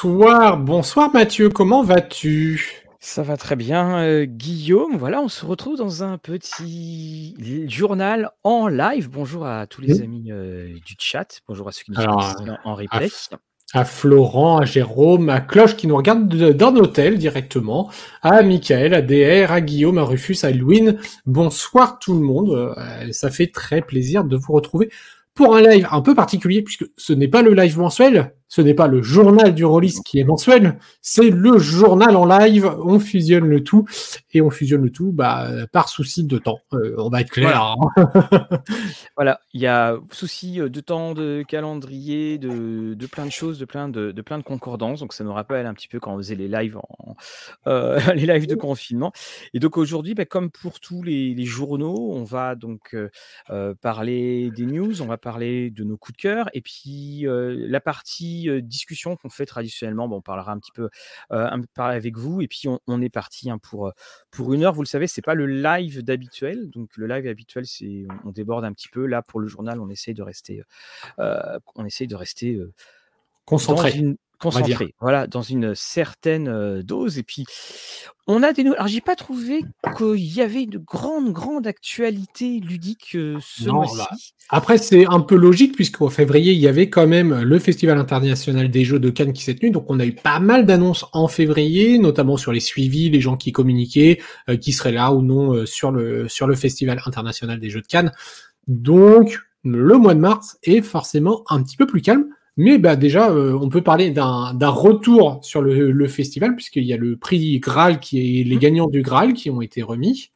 Bonsoir, bonsoir Mathieu, comment vas-tu? Ça va très bien, heu, Guillaume. Voilà, on se retrouve dans un petit journal en live. Bonjour à tous les amis, heu, du chat. Bonjour à ceux qui nous suivent en à replay. À Florent, à Jérôme, à Cloche qui nous regarde de d'un hôtel directement, à Michael, à DR, à Guillaume, à Rufus, à Louine. Bonsoir tout le monde, heu, ça fait très plaisir de vous retrouver pour un live un peu particulier puisque ce n'est pas le live mensuel, ce n'est pas le journal du rôliste qui est mensuel, c'est le journal en live. On fusionne le tout et on fusionne le tout, bah, par souci de temps, heu, on va être clair. Voilà, il y a souci, heu, de temps, de calendrier, de de plein de choses, de plein de de plein de concordances. Donc ça nous rappelle un petit peu quand on faisait les lives en heu, les lives de confinement et donc aujourd'hui, bah, comme pour tous les les journaux, on va donc, parler des news, on va parler de nos coups de cœur et puis, la partie, discussion qu'on fait traditionnellement, bah, on parlera un petit peu, un avec vous et puis on on est parti, hein, pour, pour 1 heure. Vous le savez, c'est pas le live d'habituel. Donc le live habituel, c'est on on déborde un petit peu. Là, pour le journal, on essaye de rester, on essaye de rester, dans Concentré, une. Concentré, voilà, dans une certaine, dose et puis on a des nou alors j'ai pas trouvé qu'il y avait de grandes, grandes actualités ludiques, heu, ce mois-ci. après c'est un peu logique puisqu'en février, il y avait quand même le Festival international des jeux de Cannes qui s'est tenu, donc on a eu pas mal d'annonces en février, notamment sur les suivis, les gens qui communiquaient, qui seraient là ou non, sur le sur le Festival international des jeux de Cannes. Donc le mois de mars est forcément un petit peu plus calme, mais bah, déjà, heu, on peut parler d'un retour sur le le festival puisqu'il y a le prix Graal qui est les Mmh. gagnants du Graal qui ont été remis.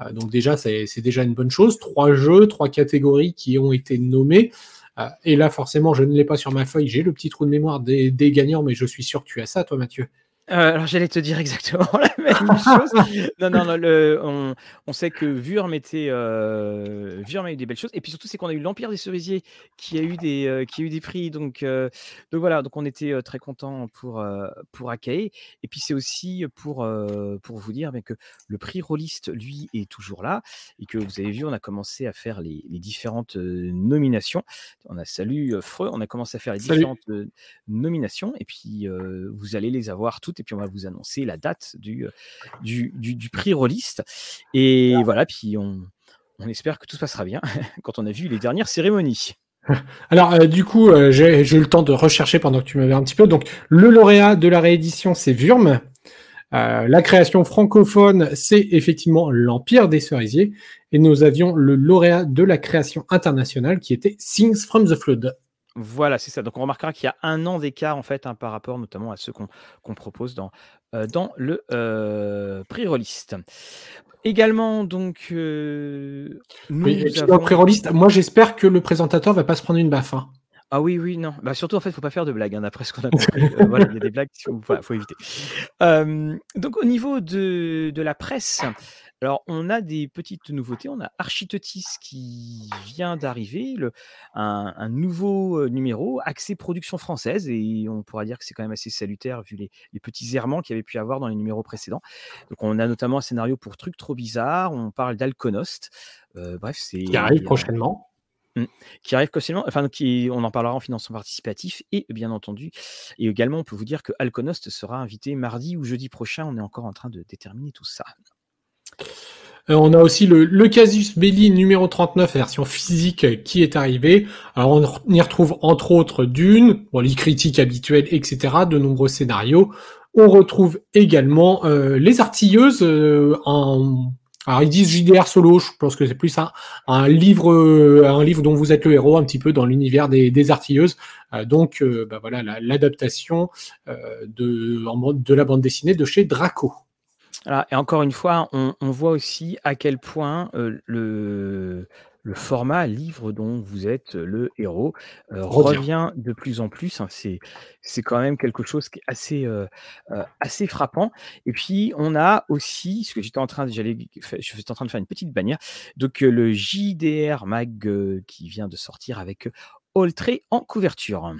Heu, donc déjà, c'est déjà une bonne chose. 3 jeux, 3 catégories qui ont été nommés, heu et là, forcément, je ne l'ai pas sur ma feuille, j'ai le petit trou de mémoire des des gagnants, mais je suis sûr que tu as ça toi, Mathieu? Heu, alors j'allais te dire exactement la même chose. Non, non, non, le on on sait que Wurm était, Wurm a eu des belles choses. Et puis surtout, c'est qu'on a eu l'Empire des Cerisiers qui a eu des, heu, qui a eu des prix. Donc heu, donc voilà, donc on était, très contents pour, pour Akai. Et puis c'est aussi pour, pour vous dire, bah, que le prix Rôliste, lui, est toujours là. Et que vous avez vu, on a commencé à faire les les différentes, nominations. On a salut, heu, Freux, on a commencé à faire les Salut. différentes, nominations. Et puis, vous allez les avoir toutes et puis on va vous annoncer la date du, heu, du du du prix Rôliste et voilà, puis on on espère que tout se passera bien quand on a vu les dernières cérémonies. Alors, heu, du coup, heu, j'ai eu le temps de rechercher pendant que tu m'avais un petit peu. Donc le lauréat de la réédition, c'est Wurm. La création francophone, c'est effectivement l'Empire des Cerisiers et nous avions le lauréat de la création internationale qui était Things from the Flood. Voilà, c'est ça. Donc on remarquera qu'il y a 1 an d'écart en fait, hein, par rapport notamment à ceux qu'on propose dans, dans le, heu, prix Rôliste. Également donc, heu, Oui nous avons Rôliste, moi j'espère que le présentateur va pas se prendre une baffe, hein. Ah oui, oui, non. Bah, surtout en fait, il faut pas faire de blagues, hein, d'après ce qu'on a compris. Voilà, il y a des blagues qu'il faut voilà, faut éviter. Donc au niveau de de la presse, alors on a des petites nouveautés. On a Architeutis qui vient d'arriver, un un nouveau, numéro axé production française et on pourra dire que c'est quand même assez salutaire vu les les petits errements qu'il y avait pu avoir dans les numéros précédents. Donc on a notamment un scénario pour Trucs trop bizarres, on parle d'Alconost. Bref, c'est, Qui arrive prochainement. mmh, qui arrive prochainement, enfin qui on en parlera en financement participatif et bien entendu et également on peut vous dire que Alconost sera invité mardi ou jeudi prochain. On est encore en train de déterminer tout ça. Heu, on a aussi le le Casus Belli numéro 39 version physique qui est arrivé. Alors on y retrouve entre autres Dune, bon les critiques habituelles et cetera, de nombreux scénarios. On retrouve également, heu, Les Artilleuses, heu, en alors ils disent JDR solo, je pense que c'est plus un un livre, un livre dont vous êtes le héros un petit peu dans l'univers des des Artilleuses. Donc bah, voilà la l'adaptation, de la bande dessinée de chez Draco. Voilà et encore une fois, on on voit aussi à quel point, heu, le le format livre dont vous êtes le héros, heu, Revient. de plus en plus, hein. C'est c'est quand même quelque chose qui est assez, heu heu, assez frappant et puis on a aussi, ce que j'étais en train j'allais f j'étais en train de faire une petite bannière, donc heu, le JDR Mag, qui vient de sortir avec Oltré en couverture.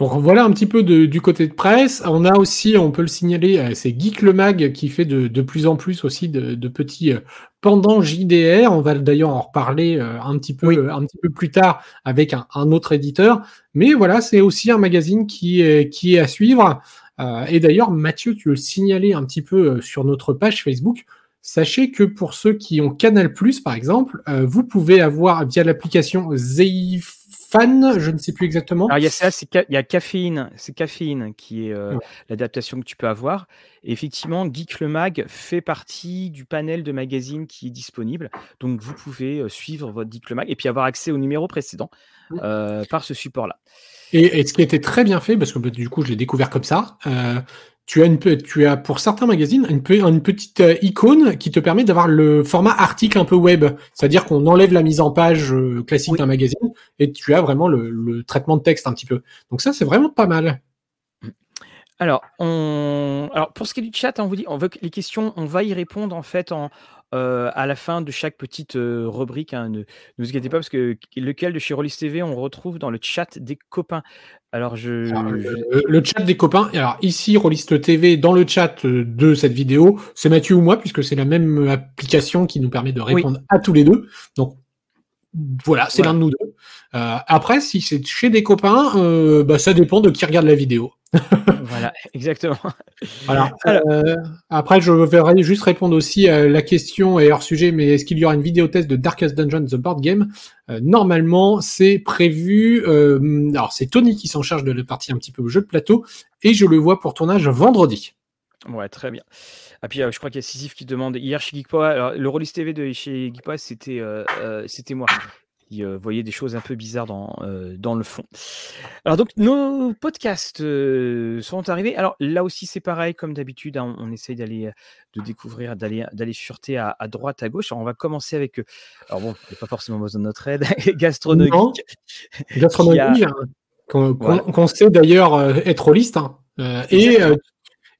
Donc voilà un petit peu de, du côté de presse. On a aussi, on peut le signaler, euh, c'est Geek le Mag qui fait de, de plus en plus aussi de, de petits euh, pendant JDR. On va d'ailleurs en reparler euh, un petit peu, un petit peu plus tard avec un, un autre éditeur. Mais voilà, c'est aussi un magazine qui est, qui est à suivre. et d'ailleurs, Mathieu, tu le signalais un petit peu sur notre page Facebook. Sachez que pour ceux qui ont Canal+, par exemple, vous pouvez avoir via l'application Zeif fan, je ne sais plus exactement. Alors il y a ça, il y a caféine, c'est caféine qui est euh, l'adaptation que tu peux avoir. Et effectivement, Geek le Mag fait partie du panel de magazines qui est disponible. Donc vous pouvez euh, suivre votre Geek le Mag et puis avoir accès au numéro précédent euh, par ce support-là. Et, ce qui était très bien fait, parce que bah, du coup je l'ai découvert comme ça, tu as, une, tu as pour certains magazines une, une petite euh, icône qui te permet d'avoir le format article un peu web. C'est-à-dire qu'on enlève la mise en page euh, classique d'un magazine et tu as vraiment le, traitement de texte un petit peu. Donc ça, c'est vraiment pas mal. Alors, on... Alors, pour ce qui est du chat, on vous dit, on veut les questions, on va y répondre en fait en, euh, à la fin de chaque petite rubrique. Hein, ne, vous inquiétez pas, parce que lequel de chez Rollis TV on retrouve dans le chat des copains. Alors, je, Le, chat des copains. Alors, ici, Rollist TV, dans le chat de cette vidéo, c'est Mathieu ou moi, puisque c'est la même application qui nous permet de répondre à tous les deux. Donc, voilà, c'est l'un de nous deux. Euh, après, si c'est chez des copains, euh, bah, ça dépend de qui regarde la vidéo. Voilà, exactement. Voilà. Euh, après, je vais juste répondre aussi à la question et hors sujet, mais est-ce qu'il y aura une vidéo test de Darkest Dungeon The Board Game? Normalement, c'est prévu. alors, c'est Tony qui s'en charge de la partie un petit peu jeu de plateau, et je le vois pour tournage vendredi. Ouais, très bien. Ah puis je crois qu'il y a Sisyphe qui demande hier chez Geekpoa. Alors le Rollis TV de chez Geekpoa, c'était c'était moi qui voyait des choses un peu bizarres dans dans le fond. Alors donc nos podcasts sont arrivés. Alors là aussi c'est pareil comme d'habitude. Hein, on, essaye d'aller de découvrir, d'aller d'aller fureter à, à, droite, à gauche. Alors on va commencer avec. Alors bon, il n'y a pas forcément besoin de notre aide. gastronomique. Gastronomique. Qu'on sait d'ailleurs être au liste. Hein. et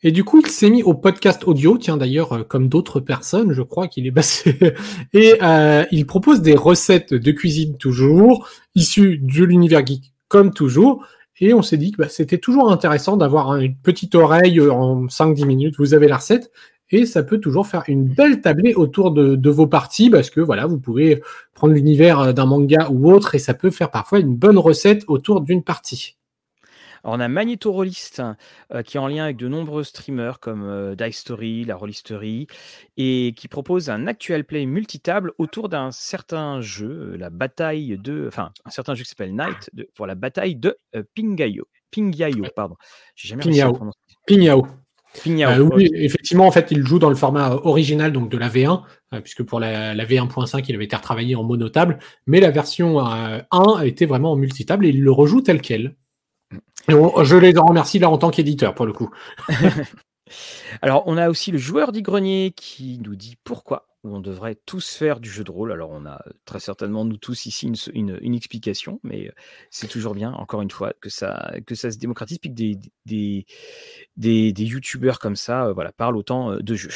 et du coup, il s'est mis au podcast audio, tiens d'ailleurs, euh, comme d'autres personnes, je crois qu'il est passé. Et euh, il propose des recettes de cuisine toujours, issues de l'univers geek, comme toujours. Et on s'est dit que bah, c'était toujours intéressant d'avoir une petite oreille euh, en 5-10 minutes, vous avez la recette, et ça peut toujours faire une belle tablée autour de, de vos parties, parce que voilà, vous pouvez prendre l'univers d'un manga ou autre, et ça peut faire parfois une bonne recette autour d'une partie on a Magneto Rollist euh, qui est en lien avec de nombreux streamers comme euh, Dice Story, la Rollisterie, et qui propose un actual play multitable autour d'un certain jeu, euh, la bataille de, enfin un certain jeu qui s'appelle Night pour la bataille de Pingayo. Pingayo, pardon. J'ai jamais oui, effectivement, en fait, il joue dans le format original donc de la V1, puisque pour la, la V1.5, il avait été retravaillé en monotable, mais la version 1 a été vraiment en multitable et il le rejoue tel quel je les remercie là en tant qu'éditeur pour le coup. Alors, on a aussi le joueur d'Igrenier qui nous dit pourquoi on devrait tous faire du jeu de rôle. Alors, on a très certainement, nous tous ici, une, explication, mais c'est toujours bien, encore une fois, que ça, que ça se démocratise, puis que des, des, des, des youtubeurs comme ça euh, voilà, parlent autant euh, de jeux.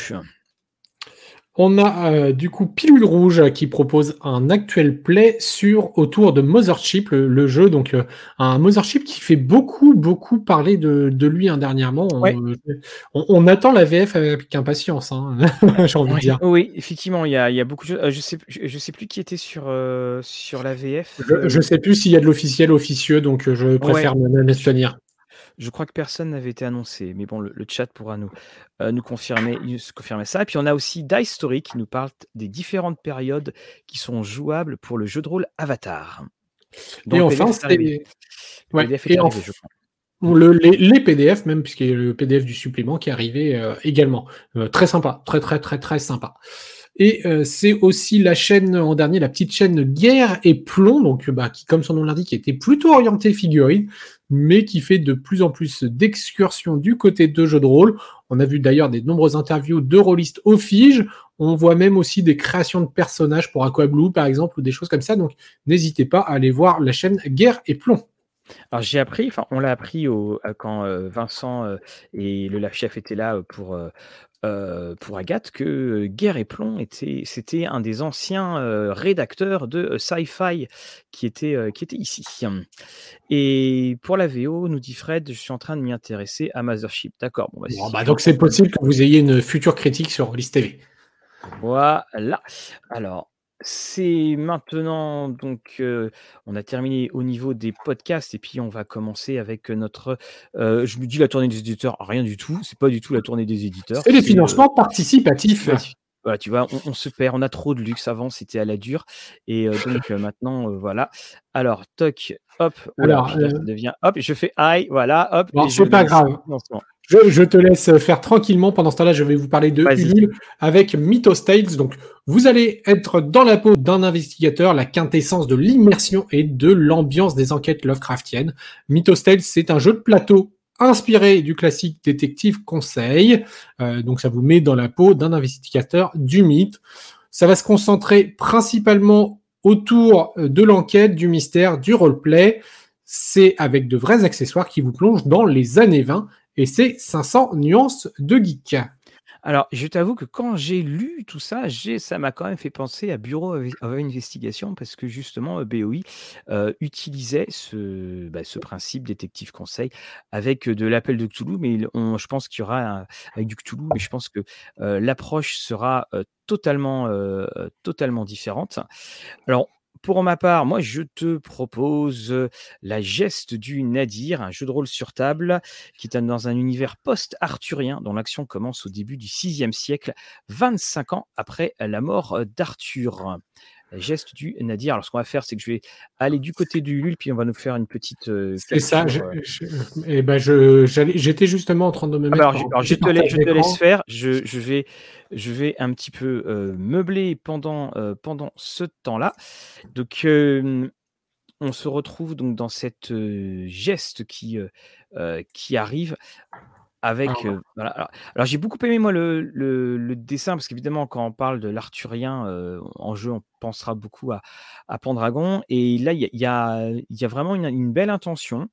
On a euh, du coup Pilule Rouge qui propose un actuel play sur autour de Mothership, le, jeu. Donc euh, un Mothership qui fait beaucoup, beaucoup parler de, lui hein, dernièrement. On, attend la VF avec impatience, hein, j'ai envie de dire. Oui, effectivement, il y a, beaucoup de choses. Euh, je sais, je, sais plus qui était sur, sur la VF. Je, ne sais plus s'il y a de l'officiel officieux, donc je préfère me, me je crois que personne n'avait été annoncé, mais bon, le, chat pourra nous, euh, nous confirmer, confirmer ça. Et puis on a aussi Dice Story qui nous parle des différentes périodes qui sont jouables pour le jeu de rôle Avatar. et enfin, c'est le, les, PDF, même puisqu'il y a le PDF du supplément qui est arrivé euh, également. Euh, très sympa, très très très très sympa. Et c'est aussi la chaîne en dernier, la petite chaîne Guerre et Plomb, donc bah, qui, comme son nom l'indique, était plutôt orientée figurine mais qui fait de plus en plus d'excursions du côté de jeux de rôle. On a vu d'ailleurs des nombreuses interviews de rôlistes au Fige. On voit même aussi des créations de personnages pour Aquablue, par exemple, ou des choses comme ça. Donc, n'hésitez pas à aller voir la chaîne Guerre et Plomb. Alors j'ai appris, enfin on l'a appris au, quand Vincent et le Laf Chef étaient là pour, pour Agathe que Guerre et Plomb était, c'était un des anciens rédacteurs de Sci-Fi qui était, qui était ici. Et pour la VO, nous dit Fred, je suis en train de m'y intéresser à Mothership. D'accord. Bon, bah, bah donc c'est possible que vous ayez une future critique sur List TV. Voilà. Alors, c'est maintenant donc on a terminé au niveau des podcasts et puis on va commencer avec notre je me dis la tournée des éditeurs rien du tout c'est pas du tout la tournée des éditeurs c'est les financements participatifs voilà, tu vois, on, se perd, on a trop de luxe. Avant, c'était à la dure. Et donc, maintenant, voilà. Alors, toc, hop, alors, devient, hop, je fais aïe, voilà, hop. c'est pas grave. Je, te laisse faire tranquillement. Pendant ce temps-là, je vais vous parler de Ulule avec Mythos Tales. Donc, vous allez être dans la peau d'un investigateur, la quintessence de l'immersion et de l'ambiance des enquêtes Lovecraftiennes. Mythos Tales, c'est un jeu de plateau inspiré du classique détective conseil. Euh, donc, ça vous met dans la peau d'un investigateur du mythe. Ça va se concentrer principalement autour de l'enquête, du mystère, du roleplay. C'est avec de vrais accessoires qui vous plongent dans les années 20 et c'est 500 nuances de geek. Alors, je t'avoue que quand j'ai lu tout ça, ça m'a quand même fait penser à Bureau of Investigation parce que justement, euh, BOI euh, utilisait ce, bah, ce principe détective conseil avec de l'appel de Cthulhu, mais je pense qu'il y aura avec du Cthulhu, mais je pense que euh, l'approche sera totalement, totalement différente. Alors, pour ma part, moi, je te propose La geste du Nadir, un jeu de rôle sur table qui est dans un univers post-arthurien dont l'action commence au début du VIe siècle, 25 ans après la mort d'Arthur geste du Nadir. Alors, ce qu'on va faire, c'est que je vais aller du côté du Lul, puis on va nous faire une petite. Euh, c'est ça. Je, eh ben, j'étais justement en train de me mettre. Alors, je, te, laisse faire. Je, vais, je vais un petit peu euh, meubler pendant, euh, pendant ce temps-là. Donc, on se retrouve donc dans cette geste qui, qui arrive avec, ah voilà, alors, j'ai beaucoup aimé moi le, le, dessin parce qu'évidemment quand on parle de l'arthurien en jeu, on pensera beaucoup à, à Pendragon et là il y a, y, a, y a, vraiment une, une belle intention.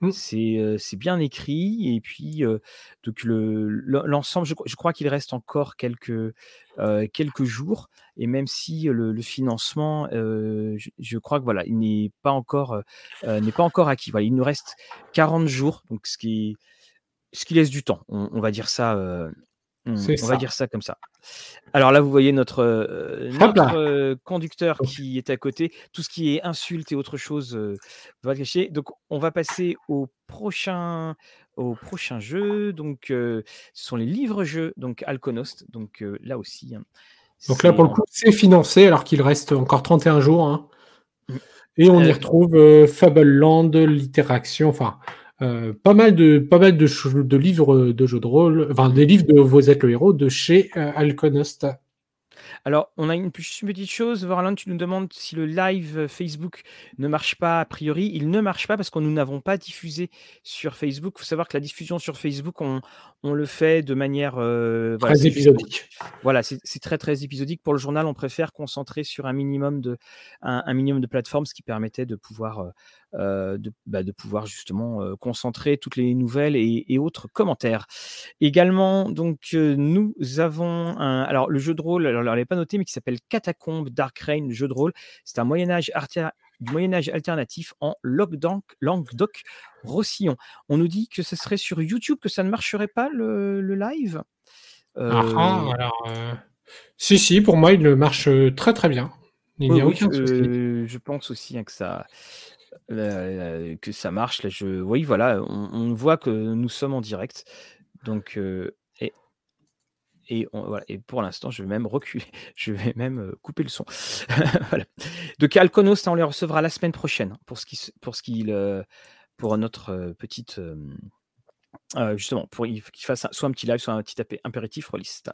Mmh. C'est bien écrit et puis donc l'ensemble, je, je, crois qu'il reste encore quelques, quelques jours et même si le, financement, je, je, crois que voilà, il n'est pas encore n'est pas encore acquis. Voilà, il nous reste 40 jours, donc ce qui est ce qui laisse du temps. On, va dire ça. Euh, on, va dire ça comme ça. Alors là, vous voyez notre, euh, euh, conducteur qui est à côté. Tout ce qui est insulte et autre chose va cacher. Donc, on va passer au prochain, au prochain jeu. Donc, ce sont les livres-jeux, donc Alconost. Donc là aussi. Hein, donc là, pour le coup, c'est financé alors qu'il reste encore 31 jours. Hein. Mmh. Et on y retrouve Fable Land, Littéraction, enfin euh, pas mal de pas mal de, de, livres de jeux de rôle, enfin des livres de Vous êtes le héros de chez euh, Alconost. Alors, on a une, petite chose. Varland, tu nous demandes si le live Facebook ne marche pas a priori. Il ne marche pas parce que nous n'avons pas diffusé sur Facebook. Il faut savoir que la diffusion sur Facebook, on, le fait de manière euh, très épisodique. Voilà, c'est très très épisodique. Pour le journal, on préfère concentrer sur un minimum de un, minimum de plateformes, ce qui permettait de pouvoir euh, euh, de, bah, de, pouvoir justement concentrer toutes les nouvelles et, autres commentaires. Également, donc nous avons un, alors le jeu de rôle, alors, alors pas noté, mais qui s'appelle Catacombe Dark Reign, jeu de rôle. C'est un Moyen Âge du Moyen Âge alternatif en Languedoc-Roussillon. On nous dit que ce serait sur YouTube que ça ne marcherait pas le, live? Ah, ah, euh, alors, euh, Si, si, pour moi, il marche très très bien. Il n'y a aucun souci. Euh, je pense aussi hein, que ça. Que ça marche. Là, je... Oui, voilà, on, voit que nous sommes en direct. Donc, et, voilà. et pour l'instant, je vais même reculer, je vais même couper le son. voilà. Donc Alconos, on les recevra la semaine prochaine hein, pour ce qui, pour ce qui, pour notre petite, justement, pour qu'il fasse soit un petit live, soit un petit impératif reliste.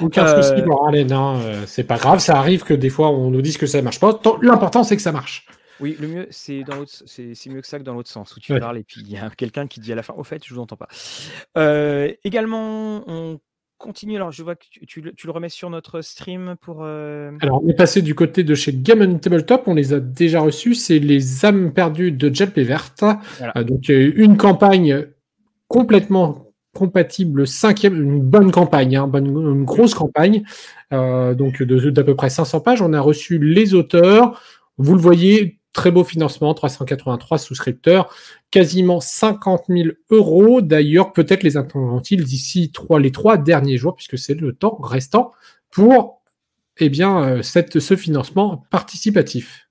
Aucun souci, bon, allez, non, c'est pas grave, ça arrive que des fois on nous dise que ça marche pas. L'important c'est que ça marche. Oui, le mieux, c'est dans c'est mieux que ça que dans l'autre sens, où tu parles et puis il y a quelqu'un qui dit à la fin, au fait, je vous entends pas. également, on continue. Alors, je vois que tu, le remets sur notre stream pour. Euh, Alors, on est passé du côté de chez Game Tabletop. On les a déjà reçus. C'est les âmes perdues de Jalp Verte. Euh, donc, une campagne complètement compatible, cinquième, une bonne campagne, hein, une grosse campagne, euh, donc d'à peu près 500 pages. On a reçu les auteurs. Vous le voyez, Très beau financement, 383 souscripteurs, quasiment 50 000 euros. D'ailleurs, peut-être les attendront-ils d'ici trois, les trois derniers jours, puisque c'est le temps restant pour eh bien, euh, cette, ce financement participatif.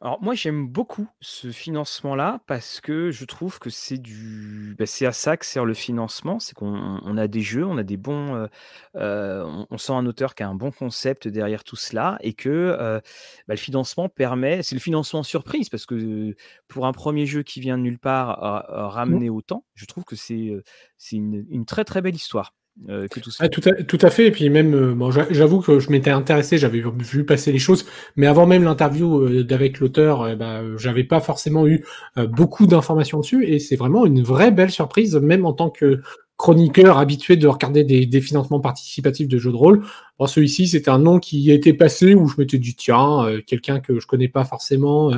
Alors moi j'aime beaucoup ce financement-là parce que je trouve que c'est du, bah, c'est à ça que sert le financement, c'est qu'on a des jeux, on a des bons, euh, euh, on, sent un auteur qui a un bon concept derrière tout cela et que euh, bah, le financement permet, c'est le financement surprise parce que pour un premier jeu qui vient de nulle part à, ramener autant, je trouve que c'est c'est une très très belle histoire. Euh, tout, ah, tout, à, fait. Et puis même, euh, j'avoue que je m'étais intéressé, j'avais vu passer les choses, mais avant même l'interview euh, avec l'auteur, bah, j'avais pas forcément eu beaucoup d'informations dessus. Et c'est vraiment une vraie belle surprise, même en tant que chroniqueur habitué de regarder des, financements participatifs de jeux de rôle. celui-ci, c'était un nom qui était passé où je m'étais dit tiens, quelqu'un que je connais pas forcément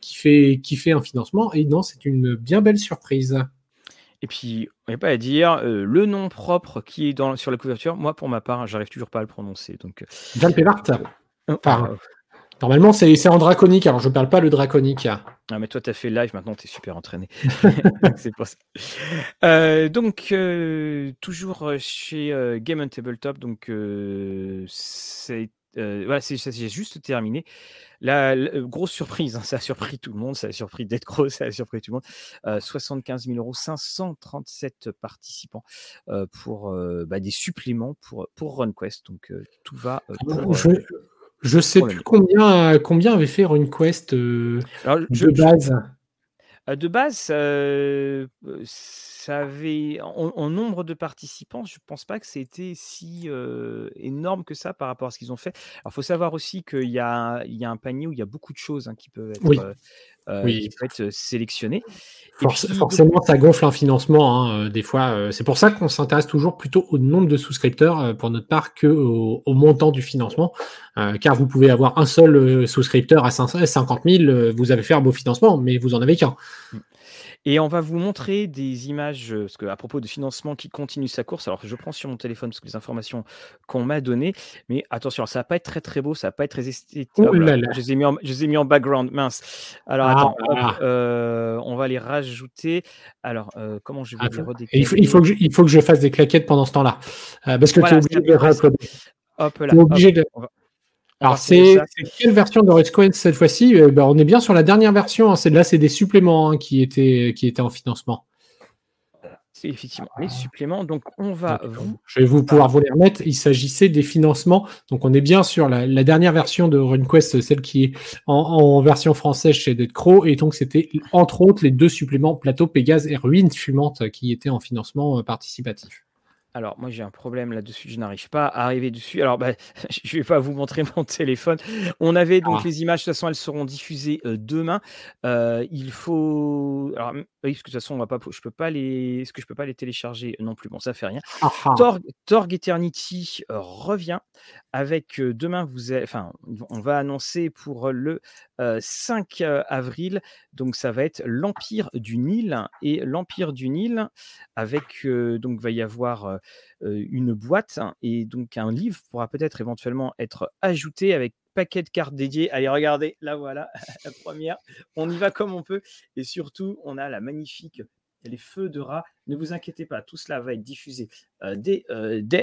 qui fait qui fait un financement. Et non, c'est une bien belle surprise. Et puis, on n'est pas à dire euh, le nom propre qui est dans, sur la couverture. Moi, pour ma part, j'arrive toujours pas à le prononcer. Donc, euh, euh, normalement, c'est en draconique. Alors, je ne parle pas le draconique. Ah, mais toi, tu as fait live. Maintenant, tu es super entraîné. c'est pour ça. donc, toujours chez Game on Tabletop. Donc, c'est voilà, c'est juste terminé. La, grosse surprise, hein, ça a surpris tout le monde, ça a surpris d'être gros, ça a surpris tout le monde. 75 000 euros, 537 participants pour bah, des suppléments pour, pour RunQuest. Donc tout va. je, ne sais plus combien, combien avait fait RunQuest de base? De base, ça avait en, nombre de participants, je pense pas que c'était si énorme que ça par rapport à ce qu'ils ont fait. Alors, il faut savoir aussi qu'il y a, il y a un panier où il y a beaucoup de choses hein, qui peuvent être, être sélectionnées. forcément, ça gonfle un financement. Hein, des fois, c'est pour ça qu'on s'intéresse toujours plutôt au nombre de souscripteurs pour notre part que au, montant du financement, car vous pouvez avoir un seul souscripteur à 50 000, vous avez fait un beau financement, mais vous en avez qu'un. Mmh. Et on va vous montrer des images, euh, parce que à propos de financement qui continue sa course, alors je prends sur mon téléphone parce que les informations qu'on m'a données, mais attention, ça va pas être très très beau, ça va pas être très esthétique. je, les ai mis en, je les ai mis en background, mince. Alors ah, attends, euh, on va les rajouter. Alors, euh, comment je vais les redécaler? Il faut, il, faut que je, il faut que je fasse des claquettes pendant ce temps-là, parce que tu es obligé de Hop là, obligé de... Alors, c'est quelle version de Redcoin cette fois-ci euh, ben, On est bien sur la dernière version. Hein. Là, c'est des suppléments hein, qui, étaient, qui étaient en financement. C'est effectivement les suppléments. Donc, on va. Je vais vous pouvoir vous les remettre. Il s'agissait des financements. Donc, on est bien sur la, dernière version de RunQuest, celle qui est en, version française chez Dead Crow. Et donc, c'était entre autres les deux suppléments Plateau Pégase et Ruine Fumante qui étaient en financement euh, participatif. Alors, moi, j'ai un problème là-dessus. Je n'arrive pas à arriver dessus. Alors, bah, je ne vais pas vous montrer mon téléphone. On avait donc ah. les images. De toute façon, elles seront diffusées euh, demain. Euh, il faut. Alors, oui, parce que de toute façon, on va pas. Je peux pas les. Est-ce que je peux pas les télécharger Non plus? Bon, ça fait rien. Ah, ah. Torg, Eternity euh, revient avec demain. Vous, enfin, on va annoncer pour le 5 avril. Donc, ça va être l'Empire du Nil et l'Empire du Nil avec donc va y avoir une boîte et donc un livre pourra peut-être éventuellement être ajouté avec paquet de cartes dédiées. Allez, regardez, là voilà, la première. On y va comme on peut. Et surtout, on a la magnifique les feux de rat. Ne vous inquiétez pas, tout cela va être diffusé dès,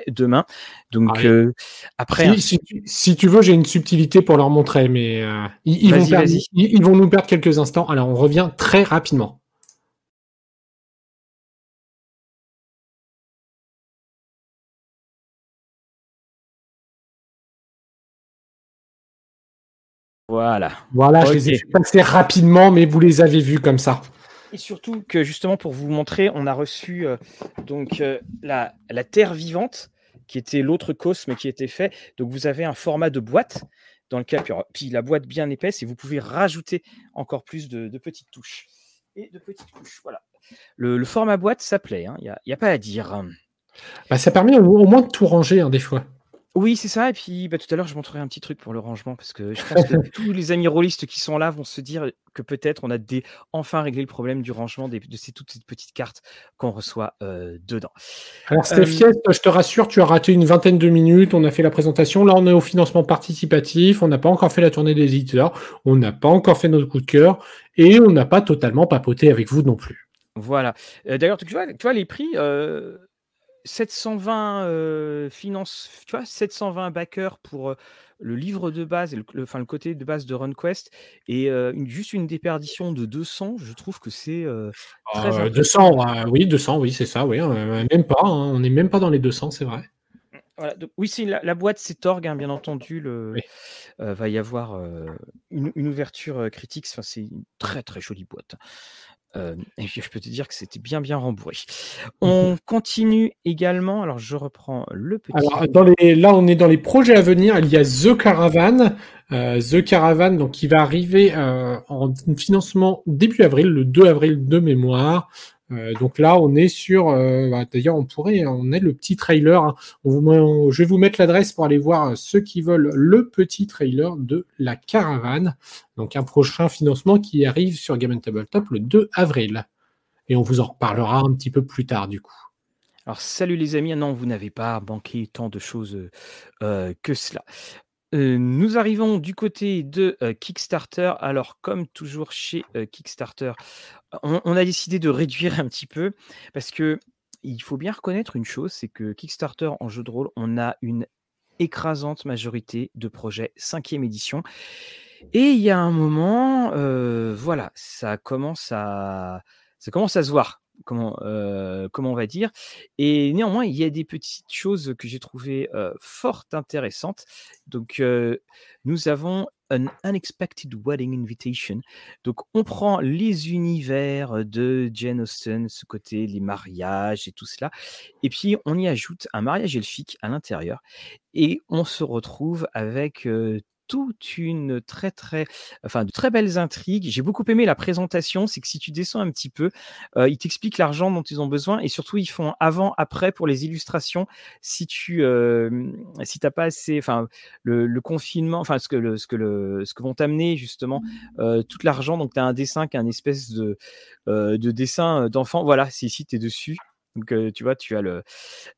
demain. Donc ah après, si, tu, veux, j'ai une subtilité pour leur montrer, mais ils, vont ils, vont nous perdre quelques instants. Alors on revient très rapidement. Voilà. Voilà, je les ai fait rapidement, mais vous les avez vus comme ça. Et surtout que justement pour vous montrer, on a reçu euh, donc euh, la, Terre vivante, qui était l'autre cosme qui était fait. Donc vous avez un format de boîte dans lequel puis, la boîte bien épaisse et vous pouvez rajouter encore plus de, petites touches et de petites touches. Voilà. Le, format boîte, ça plaît. Il hein. n'y a, a, pas à dire. Bah, ça permet au, moins de tout ranger, hein, des fois. Oui, c'est ça. Et puis bah, tout à l'heure, je montrerai un petit truc pour le rangement parce que je pense que tous les amis rôlistes qui sont là vont se dire que peut-être on a enfin réglé le problème du rangement de ces, toutes ces petites cartes qu'on reçoit euh, dedans. Alors, Stéphie, je te rassure, tu as raté une vingtaine de minutes. On a fait la présentation. Là, on est au financement participatif. On n'a pas encore fait la tournée des éditeurs. On n'a pas encore fait notre coup de cœur. Et on n'a pas totalement papoté avec vous non plus. Voilà. Euh, d'ailleurs, tu vois, tu vois, les prix. Euh, 720 euh, tu vois, 720 backers pour euh, le livre de base, et le, enfin, le côté de base de RunQuest, et euh, une, juste une déperdition de 200, je trouve que c'est très 200, oui, 200, oui, c'est ça, oui, même pas, hein, on n'est même pas dans les 200, c'est vrai. Voilà, oui, c'est la, boîte, c'est Torg, hein, bien entendu. Le, va y avoir une, une, ouverture critique. Enfin, c'est une très très jolie boîte et je peux te dire que c'était bien, bien rembourré. On continue également. Alors, je reprends le petit. Alors, dans les, là, on est dans les projets à venir. Il y a The Caravan. The Caravan, donc, qui va arriver en financement début avril, le 2 avril de mémoire. Euh, donc là, on est sur. Euh, bah, d'ailleurs, on pourrait, on est le petit trailer. Hein. je vais vous mettre l'adresse pour aller voir ceux qui veulent le petit trailer de la caravane. Donc un prochain financement qui arrive sur Game Tabletop le 2 avril. Et on vous en reparlera un petit peu plus tard du coup. Alors salut les amis, non, vous n'avez pas manqué tant de choses euh, que cela. Nous arrivons du côté de Kickstarter. Alors, comme toujours chez Kickstarter, on, a décidé de réduire un petit peu parce que il faut bien reconnaître une chose, c'est que Kickstarter en jeu de rôle, on a une écrasante majorité de projets 5e édition. Et il y a un moment, voilà, ça commence à, ça commence à se voir comment, comment on va dire. Et néanmoins, il y a des petites choses que j'ai trouvées fort intéressantes. Donc, nous avons un Unexpected Wedding Invitation. Donc, on prend les univers de Jane Austen, ce côté, les mariages et tout cela, et puis on y ajoute un mariage elfique à l'intérieur, et on se retrouve avec toute une très très, enfin de très belles intrigues. J'ai beaucoup aimé la présentation, c'est que si tu descends un petit peu, euh, ils t'expliquent l'argent dont ils ont besoin et surtout ils font avant après pour les illustrations. Si tu euh, si t'as pas assez, enfin le, confinement, enfin ce que le, ce que le ce que vont t'amener justement euh, tout l'argent. Donc tu as un dessin qui est un espèce de de dessin d'enfant. Voilà, c'est ici tu es dessus. Donc, tu vois, tu as le,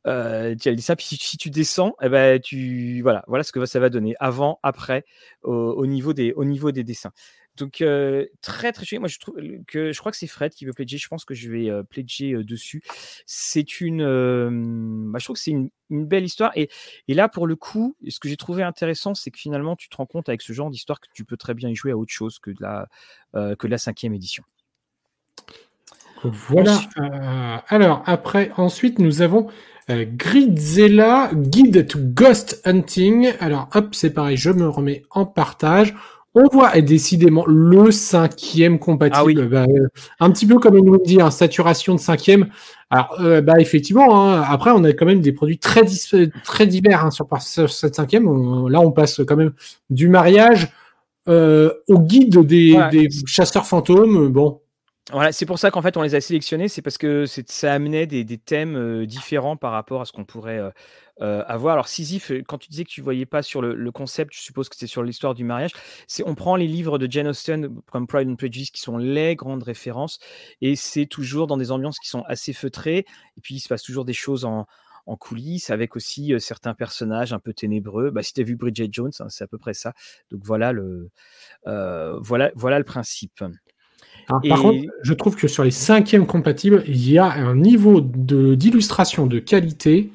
euh, tu as. Puis si, tu descends, eh ben, tu, voilà, voilà ce que ça va donner avant, après, au, niveau, des, au niveau des dessins. Donc, très, très chouette. Moi, je trouve que je crois que c'est Fred qui veut pledger. Je pense que je vais pledger dessus. C'est une, bah, je trouve que c'est une, belle histoire. Et, et, là, pour le coup, ce que j'ai trouvé intéressant, c'est que finalement, tu te rends compte avec ce genre d'histoire que tu peux très bien y jouer à autre chose que de la, que la cinquième édition. Voilà. Euh, alors, après, ensuite, nous avons euh, Gridzella, Guide to Ghost Hunting. Alors, hop, c'est pareil, je me remets en partage. On voit décidément le cinquième compatible. Ah bah, euh, un petit peu comme on nous dit, hein, saturation de cinquième. Alors, bah, effectivement, hein, après, on a quand même des produits très, très divers hein, sur, cette cinquième. là, on passe quand même du mariage au guide des, des chasseurs fantômes. Bon, voilà, c'est pour ça qu'en fait on les a sélectionnés, c'est parce que ça amenait des, thèmes différents par rapport à ce qu'on pourrait avoir. Alors Sisyphe, quand tu disais que tu voyais pas sur le, concept, je suppose que c'est sur l'histoire du mariage. On prend les livres de Jane Austen comme Pride and Prejudice qui sont les grandes références et c'est toujours dans des ambiances qui sont assez feutrées et puis il se passe toujours des choses en, coulisses avec aussi certains personnages un peu ténébreux. Bah, si tu as vu Bridget Jones, hein, c'est à peu près ça. Donc voilà le, voilà, voilà le principe par contre, je trouve que sur les cinquièmes compatibles, il y a un niveau d'illustration de, qualité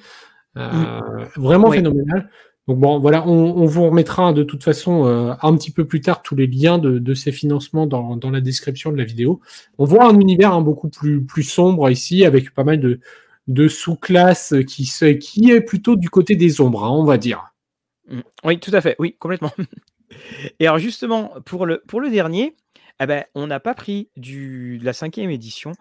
euh, mm. vraiment phénoménal. Donc bon, voilà, on, vous remettra de toute façon euh, un petit peu plus tard tous les liens de, ces financements dans, la description de la vidéo. On voit un univers hein, beaucoup plus, plus sombre ici, avec pas mal de, sous-classes qui, qui est plutôt du côté des ombres, hein, on va dire. Mm. Oui, tout à fait, oui, complètement. Et alors justement, pour le, pour le dernier, eh ben, on n'a pas pris du, de la cinquième édition.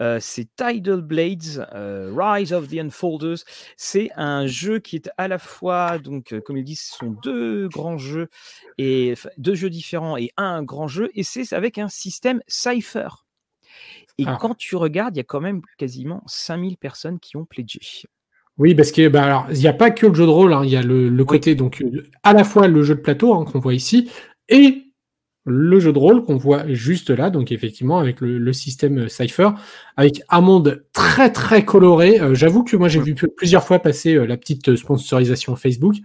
Euh, c'est Tidal Blades, euh, Rise of the Unfolders. C'est un jeu qui est à la fois, donc, euh, comme ils disent, ce sont deux grands jeux et deux jeux différents et un grand jeu, et c'est avec un système Cypher. Et ah. quand tu regardes, il y a quand même quasiment 5000 personnes qui ont pledgé. Oui, parce que bah, alors il n'y a pas que le jeu de rôle, hein, il y a le, côté donc à la fois le jeu de plateau hein, qu'on voit ici et le jeu de rôle qu'on voit juste là, donc effectivement avec le, système Cypher, avec un monde très très coloré. Euh, j'avoue que moi j'ai vu plusieurs fois passer euh, la petite sponsorisation Facebook.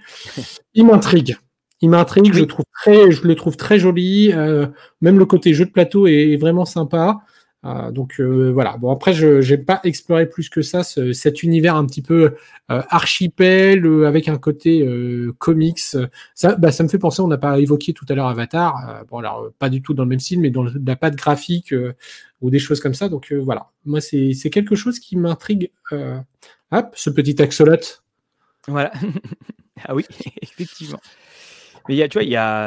Il m'intrigue. Il m'intrigue, je, trouve très, je le trouve très joli. Euh, même le côté jeu de plateau est vraiment sympa. Euh, donc euh, voilà. Bon après, je n'ai pas exploré plus que ça cet univers un petit peu euh, archipel avec un côté comics. Ça, bah, ça me fait penser. On n'a pas évoqué tout à l'heure Avatar. bon alors pas du tout dans le même style, mais dans la patte graphique ou des choses comme ça. Donc voilà. Moi c'est quelque chose qui m'intrigue. hop, ce petit axolot. Voilà. ah oui, effectivement. Mais y a,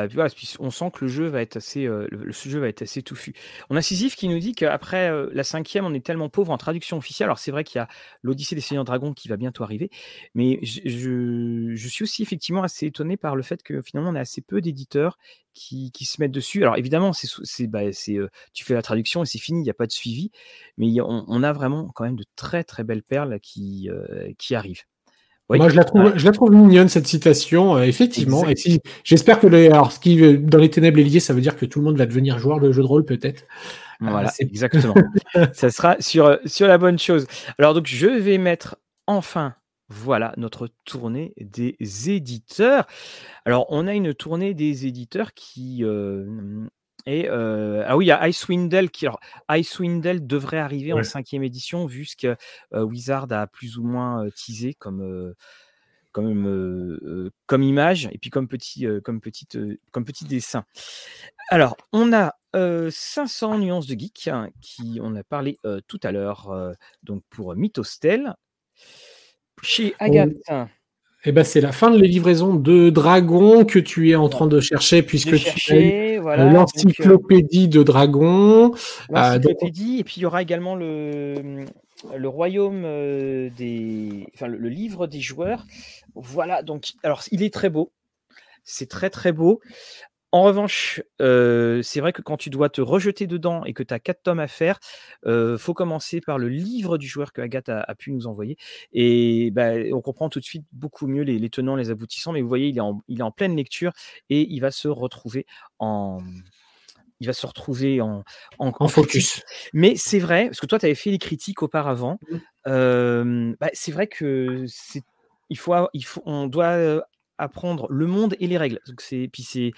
tu vois, on sent que le jeu va être assez, euh, jeu va être assez touffu. On a Sisyphe qui nous dit qu'après euh, la cinquième, on est tellement pauvre en traduction officielle. Alors c'est vrai qu'il y a l'Odyssée des Seigneurs Dragons qui va bientôt arriver, mais je, suis aussi effectivement assez étonné par le fait que finalement on a assez peu d'éditeurs qui, se mettent dessus. Alors évidemment, c'est, bah, euh, tu fais la traduction et c'est fini, il n'y a pas de suivi, mais on, a vraiment quand même de très très belles perles qui arrivent. Moi, je la trouve, je la trouve mignonne cette citation, euh, effectivement. Et si, j'espère que les, alors, ce qui dans les ténèbres est lié, ça veut dire que tout le monde va devenir joueur de jeu de rôle, peut-être. Euh, voilà, exactement. ça sera sur sur la bonne chose. Alors donc, je vais mettre enfin. Voilà notre tournée des éditeurs. Alors, on a une tournée des éditeurs qui euh, et ah oui, il y a Icewindle qui. Alors, Icewind devrait arriver en cinquième édition, vu ce que Wizard a plus ou moins teasé comme, comme, comme image et puis comme petit, comme petite, comme petit dessin. Alors, on a 500 nuances de geek hein, qui on a parlé tout à l'heure, donc pour Mythostel. Chez Agathe. Eh ben, c'est la fin de les livraisons de Dragon que tu es en train de chercher puisque tu as l'encyclopédie de Dragon. Euh, et puis il y aura également le, le royaume euh, des, enfin, le, livre des joueurs. Voilà, donc, alors il est très beau. C'est très très beau. En revanche, euh, c'est vrai que quand tu dois te rejeter dedans et que tu as quatre tomes à faire, euh, faut commencer par le livre du joueur que Agathe a, pu nous envoyer. Et bah, on comprend tout de suite beaucoup mieux les, tenants, les aboutissants. Mais vous voyez, il est, en, il est en pleine lecture et il va se retrouver en, il va se retrouver en, en, focus. Mais c'est vrai, parce que toi, tu avais fait les critiques auparavant. Mmh. Euh, bah, c'est vrai que c'est, il faut, il faut, on doit apprendre le monde et les règles. Donc c'est, puis c'est,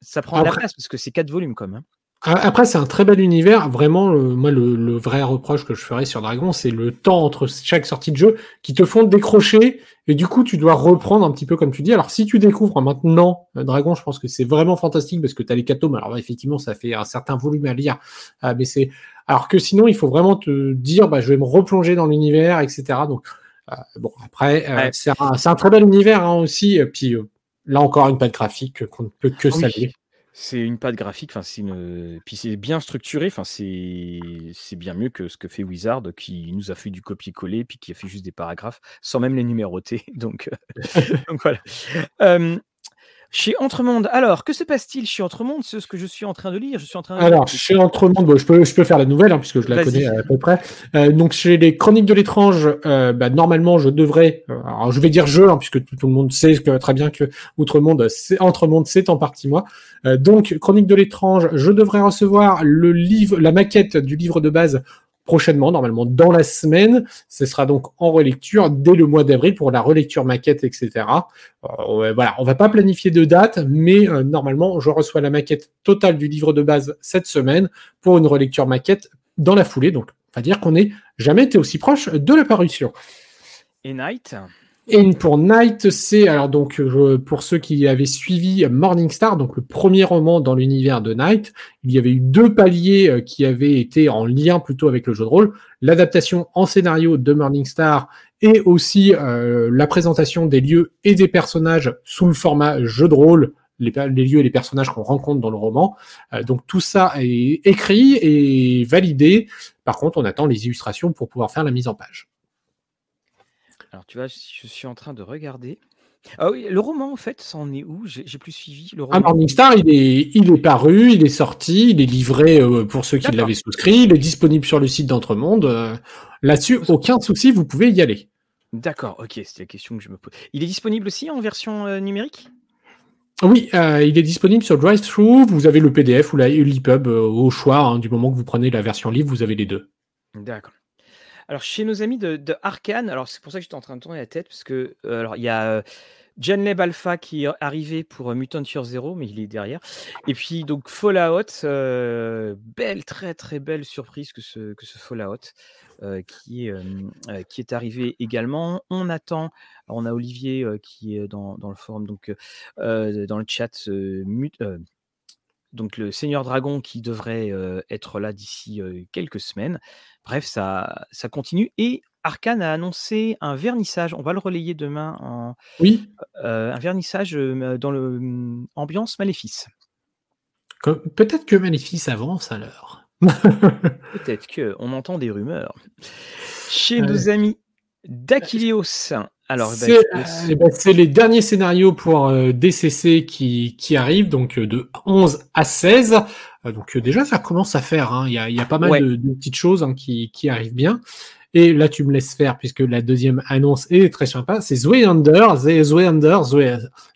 ça, prend, la place parce que c'est quatre volumes quand même. Hein. Après, c'est un très bel univers. Vraiment, moi, le, vrai reproche que je ferais sur Dragon, c'est le temps entre chaque sortie de jeu qui te font décrocher. Et du coup, tu dois reprendre un petit peu comme tu dis. Alors, si tu découvres maintenant euh, Dragon, je pense que c'est vraiment fantastique parce que tu as les quatre tomes. Alors, effectivement, ça fait un certain volume à lire. Euh, mais c'est, alors que sinon, il faut vraiment te dire, bah, je vais me replonger dans l'univers, etc. Donc, bon, après, euh, c'est un, très bel univers hein, aussi. Puis euh, là encore, une patte graphique qu'on ne peut que ah saluer. C'est une patte graphique, enfin c'est une, puis c'est bien structuré, enfin c'est c'est bien mieux que ce que fait Wizard, qui nous a fait du copier-coller, puis qui a fait juste des paragraphes sans même les numéroter. Donc, donc voilà. Chez Entremonde, alors, que se passe-t-il chez Entremonde? C'est ce que je suis en train de lire. Je suis en train alors, chez Entremonde, je, peux, je peux faire la nouvelle, hein, puisque je la connais à peu près. Euh, donc, chez les Chroniques de l'étrange, euh, bah, normalement, je devrais... Euh, alors, je vais dire je, hein, puisque tout, le monde sait que, très bien que Outremonde, c'est, Entremonde, c'est en partie moi. donc, Chroniques de l'étrange, je devrais recevoir le livre, la maquette du livre de base prochainement, normalement dans la semaine. Ce sera donc en relecture dès le mois d'avril pour la relecture maquette, etc. Euh, voilà, on va pas planifier de date, mais euh, normalement, je reçois la maquette totale du livre de base cette semaine pour une relecture maquette dans la foulée. Donc, on va dire qu'on n'est jamais été aussi proche de la parution. Et Night et pour Night, c'est alors donc pour ceux qui avaient suivi Morningstar, donc le premier roman dans l'univers de Night, il y avait eu deux paliers euh, qui avaient été en lien plutôt avec le jeu de rôle, l'adaptation en scénario de Morningstar et aussi euh, la présentation des lieux et des personnages sous le format jeu de rôle, les, lieux et les personnages qu'on rencontre dans le roman. Euh, donc tout ça est écrit et validé. Par contre, on attend les illustrations pour pouvoir faire la mise en page. Alors, tu vois, je suis en train de regarder. Ah oui, le roman, en fait, ça en est où? J'ai plus suivi le ah, roman. Ah, Morningstar, il est, il est paru, il est sorti, il est livré euh, pour ceux qui l'avaient souscrit, il est disponible sur le site d'Entremonde. Euh, là-dessus, aucun souci, vous pouvez y aller. D'accord, ok, c'est la question que je me pose. Il est disponible aussi en version numérique? Oui, il est disponible sur DriveThru. Vous avez le PDF ou l'EPUB au choix. Hein, du moment que vous prenez la version livre, vous avez les deux. D'accord. Alors, chez nos amis de, de Arkane, alors c'est pour ça que j'étais en train de tourner la tête, parce que alors il y a Genleb Alpha qui est arrivé pour Mutant Year Zero, mais il est derrière. Et puis donc Fallout, belle, très très belle surprise que ce, que ce Fallout. qui, est, qui est arrivé également. On attend, on a Olivier qui est dans, dans, le forum, donc dans le chat, donc le Seigneur Dragon qui devrait être là d'ici quelques semaines. Bref, ça, ça continue. Et Arkane a annoncé un vernissage. On va le relayer demain. En, oui. un vernissage dans le mmh, ambiance Maléfice. Peut-être que Maléfice avance alors. Peut-être que on entend des rumeurs. Chez nos amis d'Aquilios. Alors, eh ben, eh ben, c'est les derniers scénarios pour DCC qui, qui arrivent, donc de 11 à 16. donc déjà, ça commence à faire. Hein. Il y, a, y, a, pas mal de, petites choses hein, qui, qui arrivent bien. Et là, tu me laisses faire, puisque la deuxième annonce est très sympa. C'est Zweihander, Zweihander,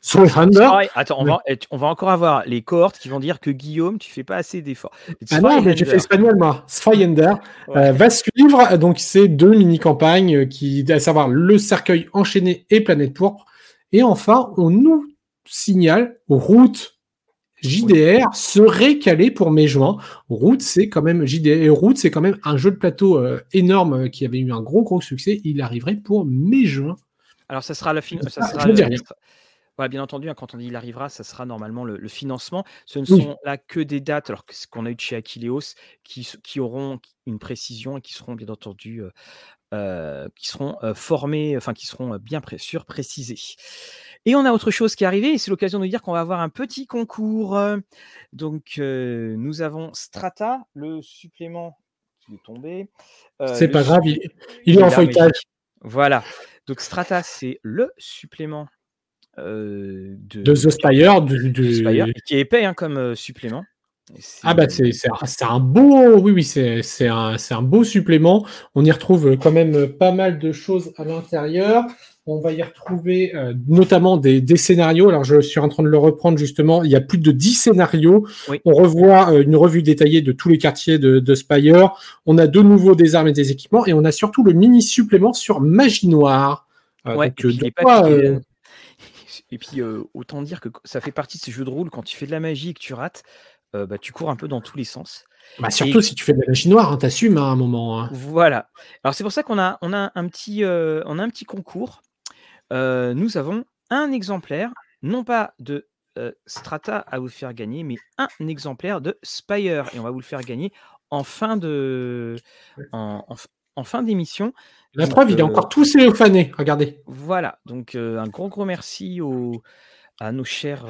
Zweihander. Attends, on, va, on va encore avoir les cohortes qui vont dire que Guillaume, tu fais pas assez d'efforts. Ah non, mais j'ai fait espagnol, moi. Zweihander euh, va suivre. Donc, c'est deux mini-campagnes qui, à savoir le cercueil enchaîné et planète pourpre. Et enfin, on nous signale route JDR serait calé pour mai-juin. Route, c'est quand même JDR. Route, c'est quand même un jeu de plateau euh, énorme euh, qui avait eu un gros gros succès. Il arriverait pour mai-juin. Alors ça sera la fin. Ça sera bien entendu, hein, quand on dit il arrivera, ça sera normalement le, financement. Ce ne sont là que des dates, alors que ce qu'on a eu de chez Aquileos, qui, qui, auront une précision et qui seront bien entendu euh, qui seront formés, enfin qui seront bien sûr précisés. Et on a autre chose qui est arrivé, et c'est l'occasion de dire qu'on va avoir un petit concours. Donc, nous avons Strata, le supplément qui est tombé. c'est pas grave, il, est, en feuilletage. Voilà. Donc, Strata, c'est le supplément de, de, The Spire, qui est épais hein, comme supplément. Ah bah c'est un beau oui oui c'est un, un beau supplément. On y retrouve quand même pas mal de choses à l'intérieur. On va y retrouver euh, notamment des, scénarios. Alors, je suis en train de le reprendre justement. Il y a plus de 10 scénarios. On revoit euh, une revue détaillée de tous les quartiers de, Spire. On a de nouveau des armes et des équipements. Et on a surtout le mini supplément sur Magie Noire. Euh, puis, et puis, autant dire que ça fait partie de ces jeux de rôle. Quand tu fais de la magie et que tu rates, bah, tu cours un peu dans tous les sens. Bah, surtout si tu fais de la magie noire, hein, t'assumes hein, à un moment. Hein. Voilà. Alors c'est pour ça qu'on a, on a, un petit, on a un petit concours nous avons un exemplaire, non pas de Strata à vous faire gagner, mais un exemplaire de Spire. Et on va vous le faire gagner en fin de en, fin d'émission. La preuve, il est encore tout cellophané, regardez. Voilà, donc un gros gros merci aux, à nos chers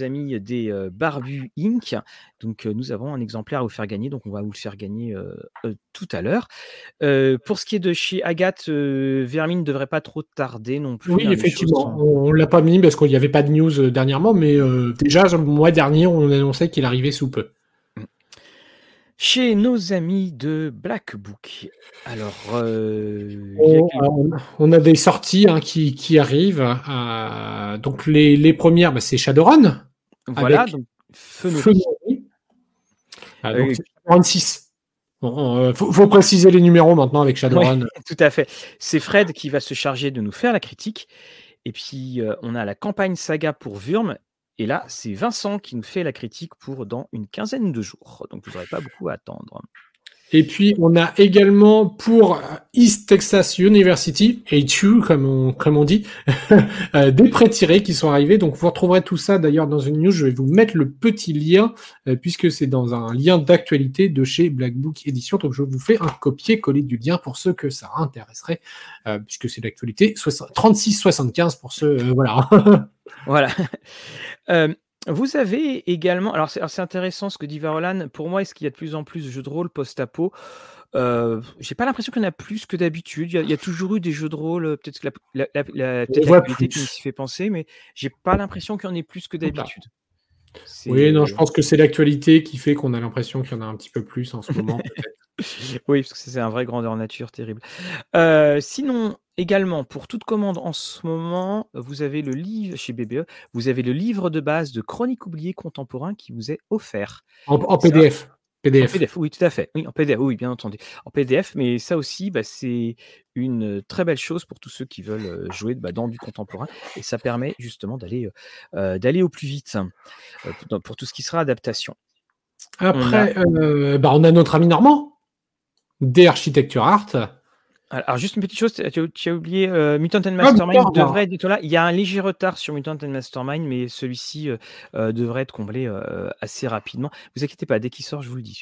amis des Barbu Inc. Donc, nous avons un exemplaire à vous faire gagner, donc on va vous le faire gagner tout à l'heure. pour ce qui est de chez Agathe, Vermine ne devrait pas trop tarder non plus. Oui, hein, effectivement, on ne l'a pas mis parce qu'il n'y avait pas de news dernièrement, mais déjà, le mois dernier, on annonçait qu'il arrivait sous peu chez nos amis de Black Book. Alors, euh, on, a des sorties hein, qui, qui, arrivent. Euh, donc, les, les premières, bah, c'est Shadowrun. Voilà, donc Fenouille. Ah, donc, Shadowrun 6. Il faut, faut, préciser les numéros maintenant avec Shadowrun. tout à fait. C'est Fred qui va se charger de nous faire la critique. Et puis, euh, on a la campagne saga pour Vurm et là, c'est Vincent qui nous fait la critique pour dans une quinzaine de jours. Donc, vous n'aurez pas beaucoup à attendre. Et puis, on a également pour East Texas University, HU, comme on, comme on dit, euh, des prêts tirés qui sont arrivés. Donc, vous retrouverez tout ça d'ailleurs dans une news. Je vais vous mettre le petit lien, euh, puisque c'est dans un lien d'actualité de chez Black Book Edition. Donc, je vous fais un copier-coller du lien pour ceux que ça intéresserait, euh, puisque c'est l'actualité. 36-75 pour ceux, voilà. voilà. Vous avez également, alors c'est intéressant ce que dit Varolan. Pour moi, est-ce qu'il y a de plus en plus de jeux de rôle post-apo? Euh, J'ai pas l'impression qu'il y en a plus que d'habitude. Il, y, a toujours eu des jeux de rôle, euh, peut-être que la, la, la, qui m'y fait penser, mais j'ai pas l'impression qu'il y en ait plus que d'habitude. Oui, non, je pense que c'est l'actualité qui fait qu'on a l'impression qu'il y en a un petit peu plus en ce moment. oui, parce que c'est un vrai grandeur nature terrible. Euh, sinon, également, pour toute commande en ce moment, vous avez le livre chez BBE, vous avez le livre de base de Chronique oubliée contemporain qui vous est offert. En, PDF. PDF. oui, tout à fait. Oui, en PDF, oui, bien entendu. En PDF, mais ça aussi, bah, c'est une très belle chose pour tous ceux qui veulent euh, jouer bah, dans du contemporain. Et ça permet justement d'aller euh, euh, d'aller au plus vite pour tout ce qui sera adaptation. Après, on a, bah, on a notre ami Normand, des Architecture Art. Alors, juste une petite chose, tu as, oublié euh, Mutant and ah, Mastermind devrait être là. Il y a un léger retard sur Mutant and Mastermind, mais celui-ci euh, euh, devrait être comblé assez rapidement. Vous inquiétez pas, dès qu'il sort, je vous le dis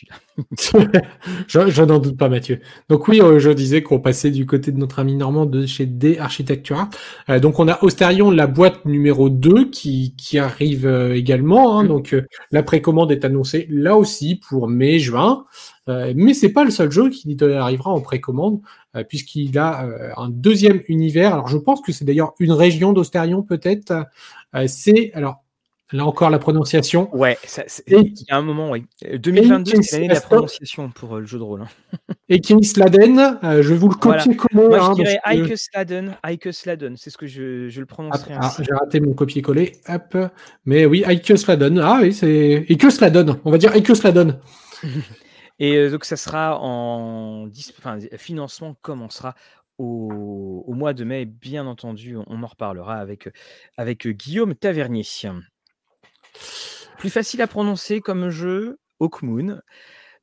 celui-là. je, n'en doute pas, Mathieu. Donc oui, je disais qu'on passait du côté de notre ami Normand de chez D Architectura. donc on a Austerion, la boîte numéro 2 qui, qui arrive également. Hein. Mm. Donc la précommande est annoncée là aussi pour mai-juin. Euh, mais c'est pas le seul jeu qui arrivera en précommande, euh, puisqu'il a euh, un deuxième univers. Alors je pense que c'est d'ailleurs une région d'Austérion peut-être. c'est alors Là encore, la prononciation. Ouais, il y a un moment, oui. 2022, c'est l'année de la prononciation pour le jeu de rôle. Hein. Et Sladen, je vais vous le copier-coller. Moi, je hein, dirais Ike Sladen, Ike Sladen, c'est ce que je, je le prononcerai ah, J'ai raté mon copier-coller. Hop. Mais oui, Ike Sladen. Ah oui, c'est Ike Sladen. On va dire Ike Sladen. Et donc, ça sera en enfin, financement commencera au, au, mois de mai, bien entendu. On en reparlera avec, avec Guillaume Tavernier. Plus facile à prononcer comme jeu, Hawkmoon.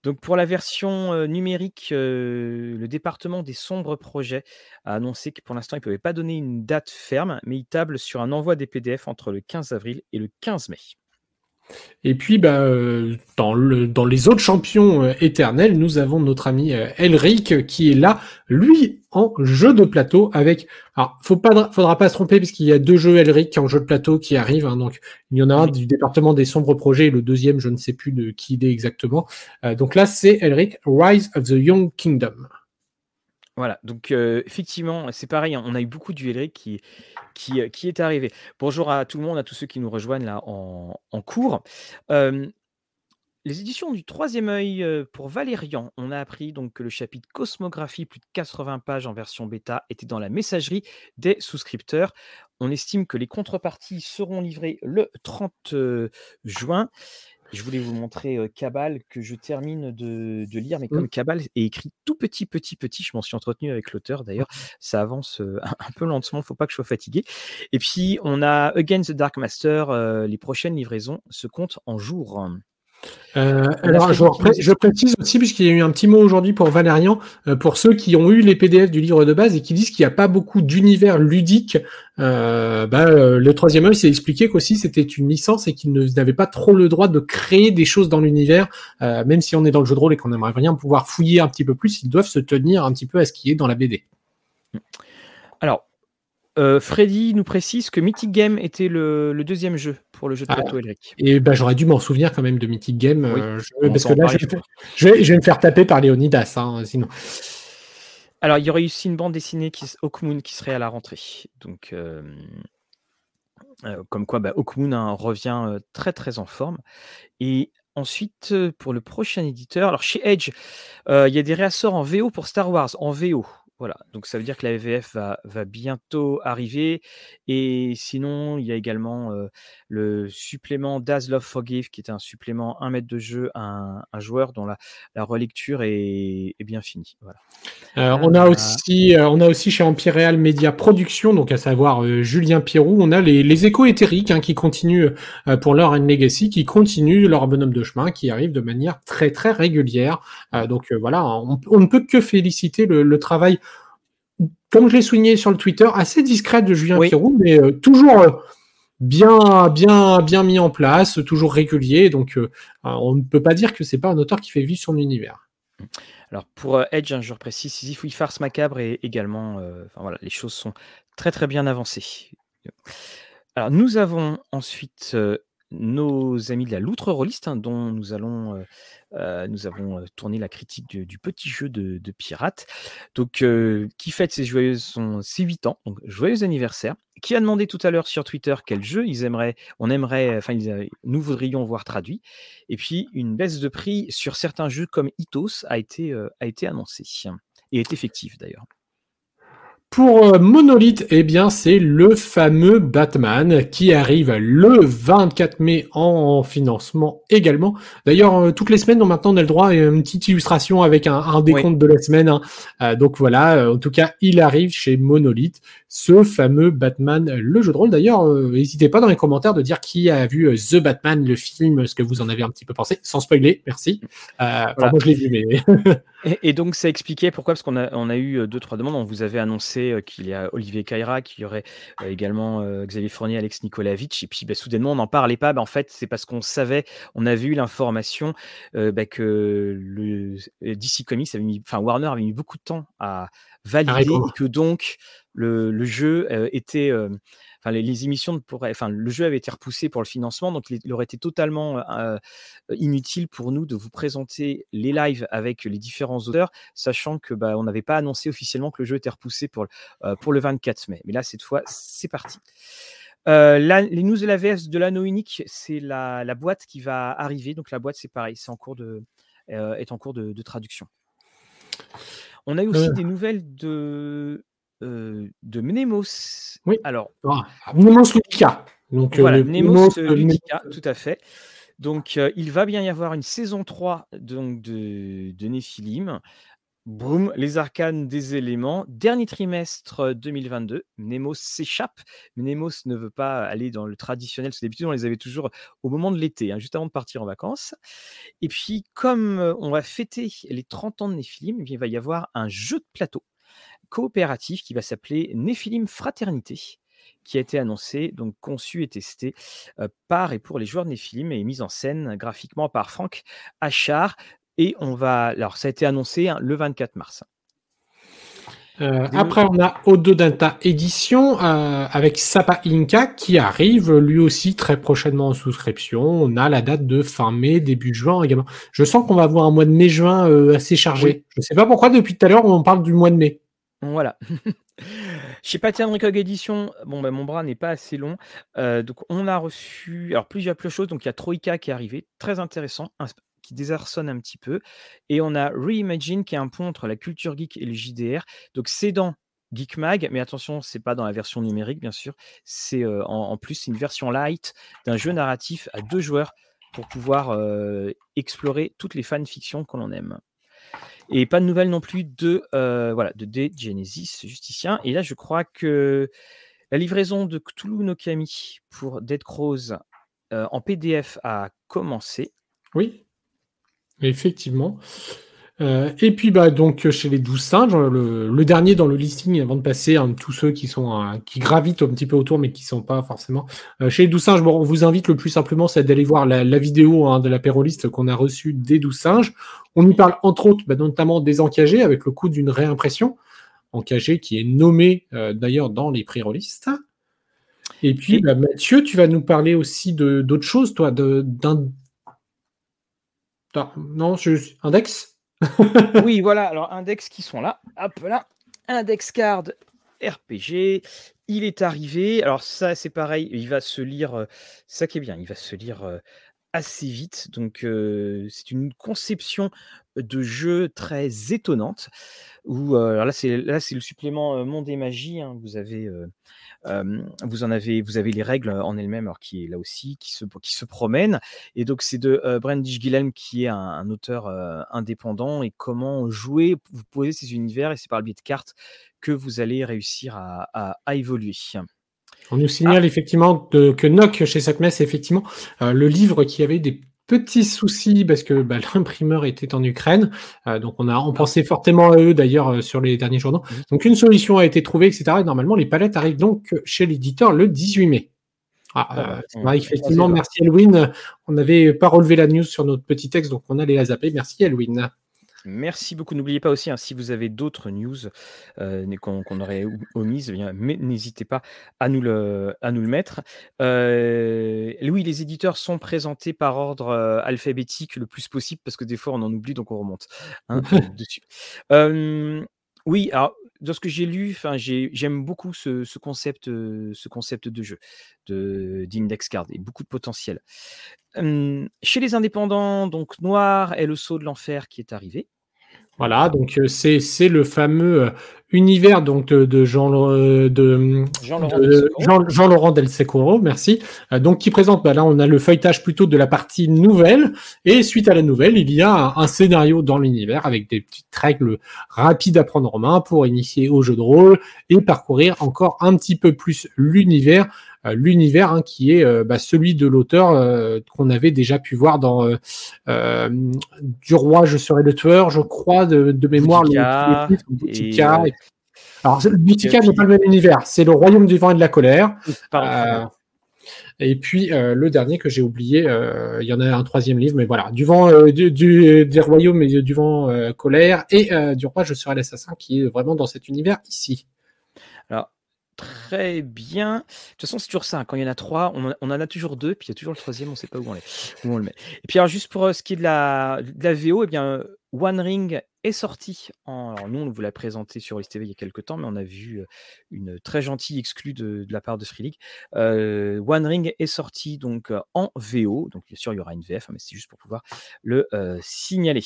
Donc pour la version numérique, le département des sombres projets a annoncé que pour l'instant, il ne pouvait pas donner une date ferme, mais il table sur un envoi des PDF entre le 15 avril et le 15 mai. Et puis, bah, euh, dans, le, dans les autres champions euh, éternels, nous avons notre ami euh, Elric qui est là, lui, en jeu de plateau avec. Alors, faut pas, faudra pas se tromper puisqu'il y a deux jeux Elric en jeu de plateau qui arrivent. Hein, donc, il y en a un du département des sombres projets et le deuxième, je ne sais plus de qui il est exactement. donc là, c'est Elric Rise of the Young Kingdom. Voilà, donc effectivement, c'est pareil, hein, on a eu beaucoup du Elric qui, qui, est arrivé. Bonjour à tout le monde, à tous ceux qui nous rejoignent là en, en cours. les éditions du troisième œil pour Valérian, on a appris donc que le chapitre Cosmographie, plus de 80 pages en version bêta, était dans la messagerie des souscripteurs. On estime que les contreparties seront livrées le 30 juin. Je voulais vous montrer Cabal que je termine de, lire, mais comme Cabal est écrit tout petit, petit, petit, je m'en suis entretenu avec l'auteur d'ailleurs, ça avance un peu lentement, il ne faut pas que je sois fatigué. Et puis on a Against the Dark Master, les prochaines livraisons se comptent en jours. Euh, alors, je, précise aussi, puisqu'il y a eu un petit mot aujourd'hui pour Valérian, euh, pour ceux qui ont eu les PDF du livre de base et qui disent qu'il n'y a pas beaucoup d'univers ludique, euh, bah, le troisième œil s'est expliqué qu'aussi c'était une licence et qu'ils n'avaient pas trop le droit de créer des choses dans l'univers, même si on est dans le jeu de rôle et qu'on aimerait bien pouvoir fouiller un petit peu plus, ils doivent se tenir un petit peu à ce qui est dans la BD. Alors, euh, Freddy nous précise que Mythic Game était le, deuxième jeu pour le jeu de ah, plateau, Elric. Et ben, j'aurais dû m'en souvenir quand même de Mythic Game. Euh, parce que là, je vais, me faire taper par Léonidas, hein, sinon. Alors, il y aurait aussi une bande dessinée qui, Hawkmoon qui serait à la rentrée. Donc, euh, comme quoi, bah, Hawkmoon hein, revient très très en forme. Et ensuite, pour le prochain éditeur, alors chez Edge, il y a des réassorts en VO pour Star Wars, en VO. Voilà, donc ça veut dire que la VF va, va bientôt arriver. Et sinon, il y a également le supplément Daz Love Forgive, qui est un supplément un mètre de jeu à un, joueur dont la, la relecture est, est, bien finie. Voilà. on, a aussi, on a aussi chez Empire Real Media Production, donc à savoir Julien Pierrot, on a les, les échos éthériques hein, qui continuent pour leur Legacy, qui continuent leur bonhomme de chemin, qui arrivent de manière très très régulière. donc voilà, on, ne peut que féliciter le, le travail comme je l'ai souligné sur le Twitter, assez discrète de Julien oui. mais euh, toujours euh, bien, bien, bien mis en place, toujours régulier. Donc, euh, on ne peut pas dire que c'est pas un auteur qui fait vivre son univers. Alors pour Edge, hein, je précise, Sisyphus Farce Macabre et également, enfin voilà, les choses sont très très bien avancées. Alors nous avons ensuite nos amis de la Loutre Rolliste, hein, dont nous allons euh, euh, nous avons tourné la critique du, petit jeu de, Pirate. Qui fête ses joyeux son, ses 8 ans, joyeux anniversaire. Qui a demandé tout à l'heure sur Twitter quel jeu ils aimeraient, on aimerait, enfin, nous voudrions voir traduit. Et puis, une baisse de prix sur certains jeux comme Itos a été, a été annoncée et est effective d'ailleurs. Pour euh, Monolith, eh bien, c'est le fameux Batman qui arrive le 24 mai en financement également. D'ailleurs, euh, toutes les semaines, maintenant, on a le droit à une petite illustration avec un, décompte de la semaine. Hein. Euh, donc voilà, en tout cas, il arrive chez Monolith, ce fameux Batman, le jeu de rôle. D'ailleurs, n'hésitez pas dans les commentaires de dire qui a vu The Batman, le film, ce que vous en avez un petit peu pensé, sans spoiler, merci. Enfin, moi, je l'ai vu, mais... Et, donc, ça expliquait pourquoi, parce qu'on a, on a eu deux, trois demandes. On vous avait annoncé qu'il y a Olivier Caïra, qu'il y aurait également Xavier Fournier, Alex Nikolaevich. Et puis, bah, soudainement, on n'en parlait pas. Bah, en fait, c'est parce qu'on savait, on avait eu l'information bah, que le DC Comics avait mis, enfin, Warner avait mis beaucoup de temps à valider et que donc le, le jeu était les, émissions pourraient, enfin, le jeu avait été repoussé pour le financement, donc il, aurait été totalement euh, euh, inutile pour nous de vous présenter les lives avec les différents auteurs, sachant que bah, on n'avait pas annoncé officiellement que le jeu était repoussé pour, euh, pour le 24 mai. Mais là, cette fois, c'est parti. les news de la VS de l'anneau unique, c'est la, la, boîte qui va arriver. Donc la boîte, c'est pareil, c'est en cours de, est en cours de, de traduction. On a eu aussi des nouvelles de de Mnemos. Oui. Alors, ah, Mnemos Ludica. Donc, voilà, Mnemos, Ludica, tout à fait. Donc, il va bien y avoir une saison 3 donc, de, de Néphilim. Boum, les arcanes des éléments. Dernier trimestre 2022, Mnemos s'échappe. Mnemos ne veut pas aller dans le traditionnel. D'habitude, on les avait toujours au moment de l'été, hein, juste avant de partir en vacances. Et puis, comme on va fêter les 30 ans de Néphilim, il va y avoir un jeu de plateau coopératif qui va s'appeler Nephilim Fraternité qui a été annoncé, donc conçu et testé par et pour les joueurs de Nephilim et mis en scène graphiquement par Franck Achard. Et on va. Alors, ça a été annoncé hein, le 24 mars. Euh, après, on a Odo Data Edition euh, avec Sapa Inca qui arrive lui aussi très prochainement en souscription. On a la date de fin mai, début juin également. Je sens qu'on va avoir un mois de mai-juin euh, assez chargé. Je ne sais pas pourquoi depuis tout à l'heure on parle du mois de mai. Voilà. Chez Pattern Recog Edition, bon, ben, mon bras n'est pas assez long. Euh, donc, on a reçu alors, plusieurs, choses. Donc, il y a Troika qui est arrivé, très intéressant, qui désarçonne un petit peu. Et on a Reimagine qui est un pont entre la culture geek et le JDR. Donc, c'est dans Geek Mag, mais attention, c'est pas dans la version numérique, bien sûr. C'est euh, en, plus une version light d'un jeu narratif à deux joueurs pour pouvoir euh, explorer toutes les fanfictions qu'on aime. Et pas de nouvelles non plus de, euh, voilà, de Genesis Justicien. Et là, je crois que la livraison de Cthulhu no Kami pour Dead Crows euh, en PDF a commencé. Oui, effectivement. Euh, et puis bah donc chez les douze singes, le, dernier dans le listing avant de passer à tous ceux qui sont euh, qui gravitent un petit peu autour mais qui sont pas forcément euh, chez les douze singes. Bon, on vous invite le plus simplement c'est d'aller voir la, vidéo hein, de la péroliste qu'on a reçue des douze singes. On y parle entre autres bah, notamment des encagés avec le coup d'une réimpression encagé qui est nommé d'ailleurs dans les prérolistes. Et puis bah, Mathieu, tu vas nous parler aussi de d'autres choses toi d'un non, je... index? oui, voilà. Alors, index qui sont là. Hop là. Index card RPG. Il est arrivé. Alors, ça, c'est pareil. Il va se lire. Euh, ça qui est bien. Il va se lire euh, assez vite. Donc, euh, c'est une conception de jeu très étonnante. Où, alors là, c'est là, c'est le supplément Monde et Magie. Hein. Vous avez vous en avez, vous avez les règles en elles-mêmes, alors qui est là aussi, qui se, qui se promène. Et donc c'est de euh, Brandish Gilhelm qui est un, auteur indépendant et comment jouer, vous posez ces univers et c'est par le biais de cartes que vous allez réussir à, évoluer. On nous signale ah. effectivement que Nock chez Sacmes, effectivement, le livre qui avait des Petit souci parce que bah, l'imprimeur était en Ukraine, euh, donc on a on pensait fortement à eux d'ailleurs euh, sur les derniers journaux. Mmh. Donc une solution a été trouvée, etc. Et normalement les palettes arrivent donc chez l'éditeur le 18 mai. Ah, ah euh, effectivement, merci Elwin. On n'avait pas relevé la news sur notre petit texte, donc on allait la zapper. Merci Elwin. Merci beaucoup. N'oubliez pas aussi, hein, si vous avez d'autres news euh, qu'on aurait omises, eh n'hésitez pas à nous le, à nous le mettre. Euh, oui, les éditeurs sont présentés par ordre euh, alphabétique le plus possible parce que des fois on en oublie donc on remonte hein, dessus. oui, alors dans ce que j'ai lu, j'aime beaucoup ce, concept, ce concept de jeu d'index card et beaucoup de potentiel. chez les indépendants, donc Noir est le saut de l'enfer qui est arrivé. Voilà, donc euh, c'est c'est le fameux euh, univers donc de, Jean euh, de Jean Laurent, Del Secoro, merci. donc qui présente bah là on a le feuilletage plutôt de la partie nouvelle. Et suite à la nouvelle il y a un, scénario dans l'univers avec des petites règles rapides à prendre en main pour initier au jeu de rôle et parcourir encore un petit peu plus l'univers l'univers hein, qui est euh, bah, celui de l'auteur euh, qu'on avait déjà pu voir dans Du roi, je serai le tueur, je crois, de, mémoire. Boutica, le, Boutica. Alors, Boutica n'est pas le même univers, c'est le royaume du vent et de la colère. Et puis le dernier que j'ai oublié, il y en a un troisième livre, mais voilà, du vent, du, des royaumes et du vent colère et du roi, je serai l'assassin, qui est vraiment dans cet univers ici. Alors Très bien. De toute façon, c'est toujours ça. Quand il y en a trois, on en, a toujours deux, puis il y a toujours le troisième, on ne sait pas où on, où on, le met. Et puis, alors, juste pour ce qui est de la, de la VO, eh bien, One Ring est sorti. En, alors nous, on vous l'a présenté sur TV il y a quelques temps, mais on a vu une très gentille exclue de, la part de Free League. One Ring est sorti donc en VO. Donc bien sûr, il y aura une VF, mais c'est juste pour pouvoir le signaler.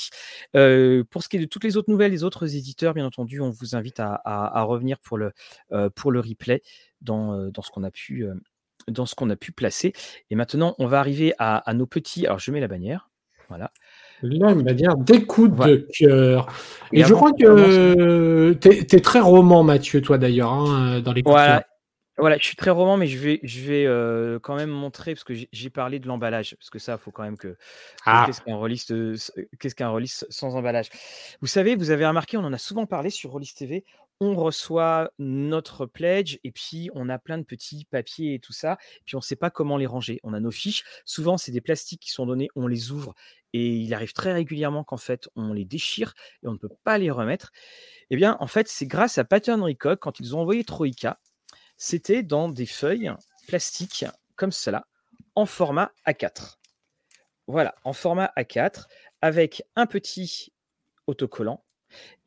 pour ce qui est de toutes les autres nouvelles, les autres éditeurs, bien entendu, on vous invite à, revenir pour le, replay dans, ce qu'on a pu placer. Et maintenant, on va arriver à nos petits. Alors, je mets la bannière. Voilà. Là, il va dire des coups de cœur. Et, je crois que tu es, très roman, Mathieu, toi d'ailleurs, hein, dans les coups voilà. Voilà, je suis très roman, mais je vais, je vais euh, quand même montrer, parce que j'ai parlé de l'emballage, parce que ça, il faut quand même que. Ah. Qu'est-ce qu'un release, qu'est-ce qu'un release sans emballage? Vous savez, vous avez remarqué, on en a souvent parlé sur Release TV, on reçoit notre pledge et puis on a plein de petits papiers et tout ça, et puis on ne sait pas comment les ranger. On a nos fiches, souvent c'est des plastiques qui sont donnés, on les ouvre et il arrive très régulièrement qu'en fait on les déchire et on ne peut pas les remettre. Eh bien, en fait, c'est grâce à Pattern Recog, quand ils ont envoyé Troika, c'était dans des feuilles plastiques comme cela, en format A4. Voilà, en format A4, avec un petit autocollant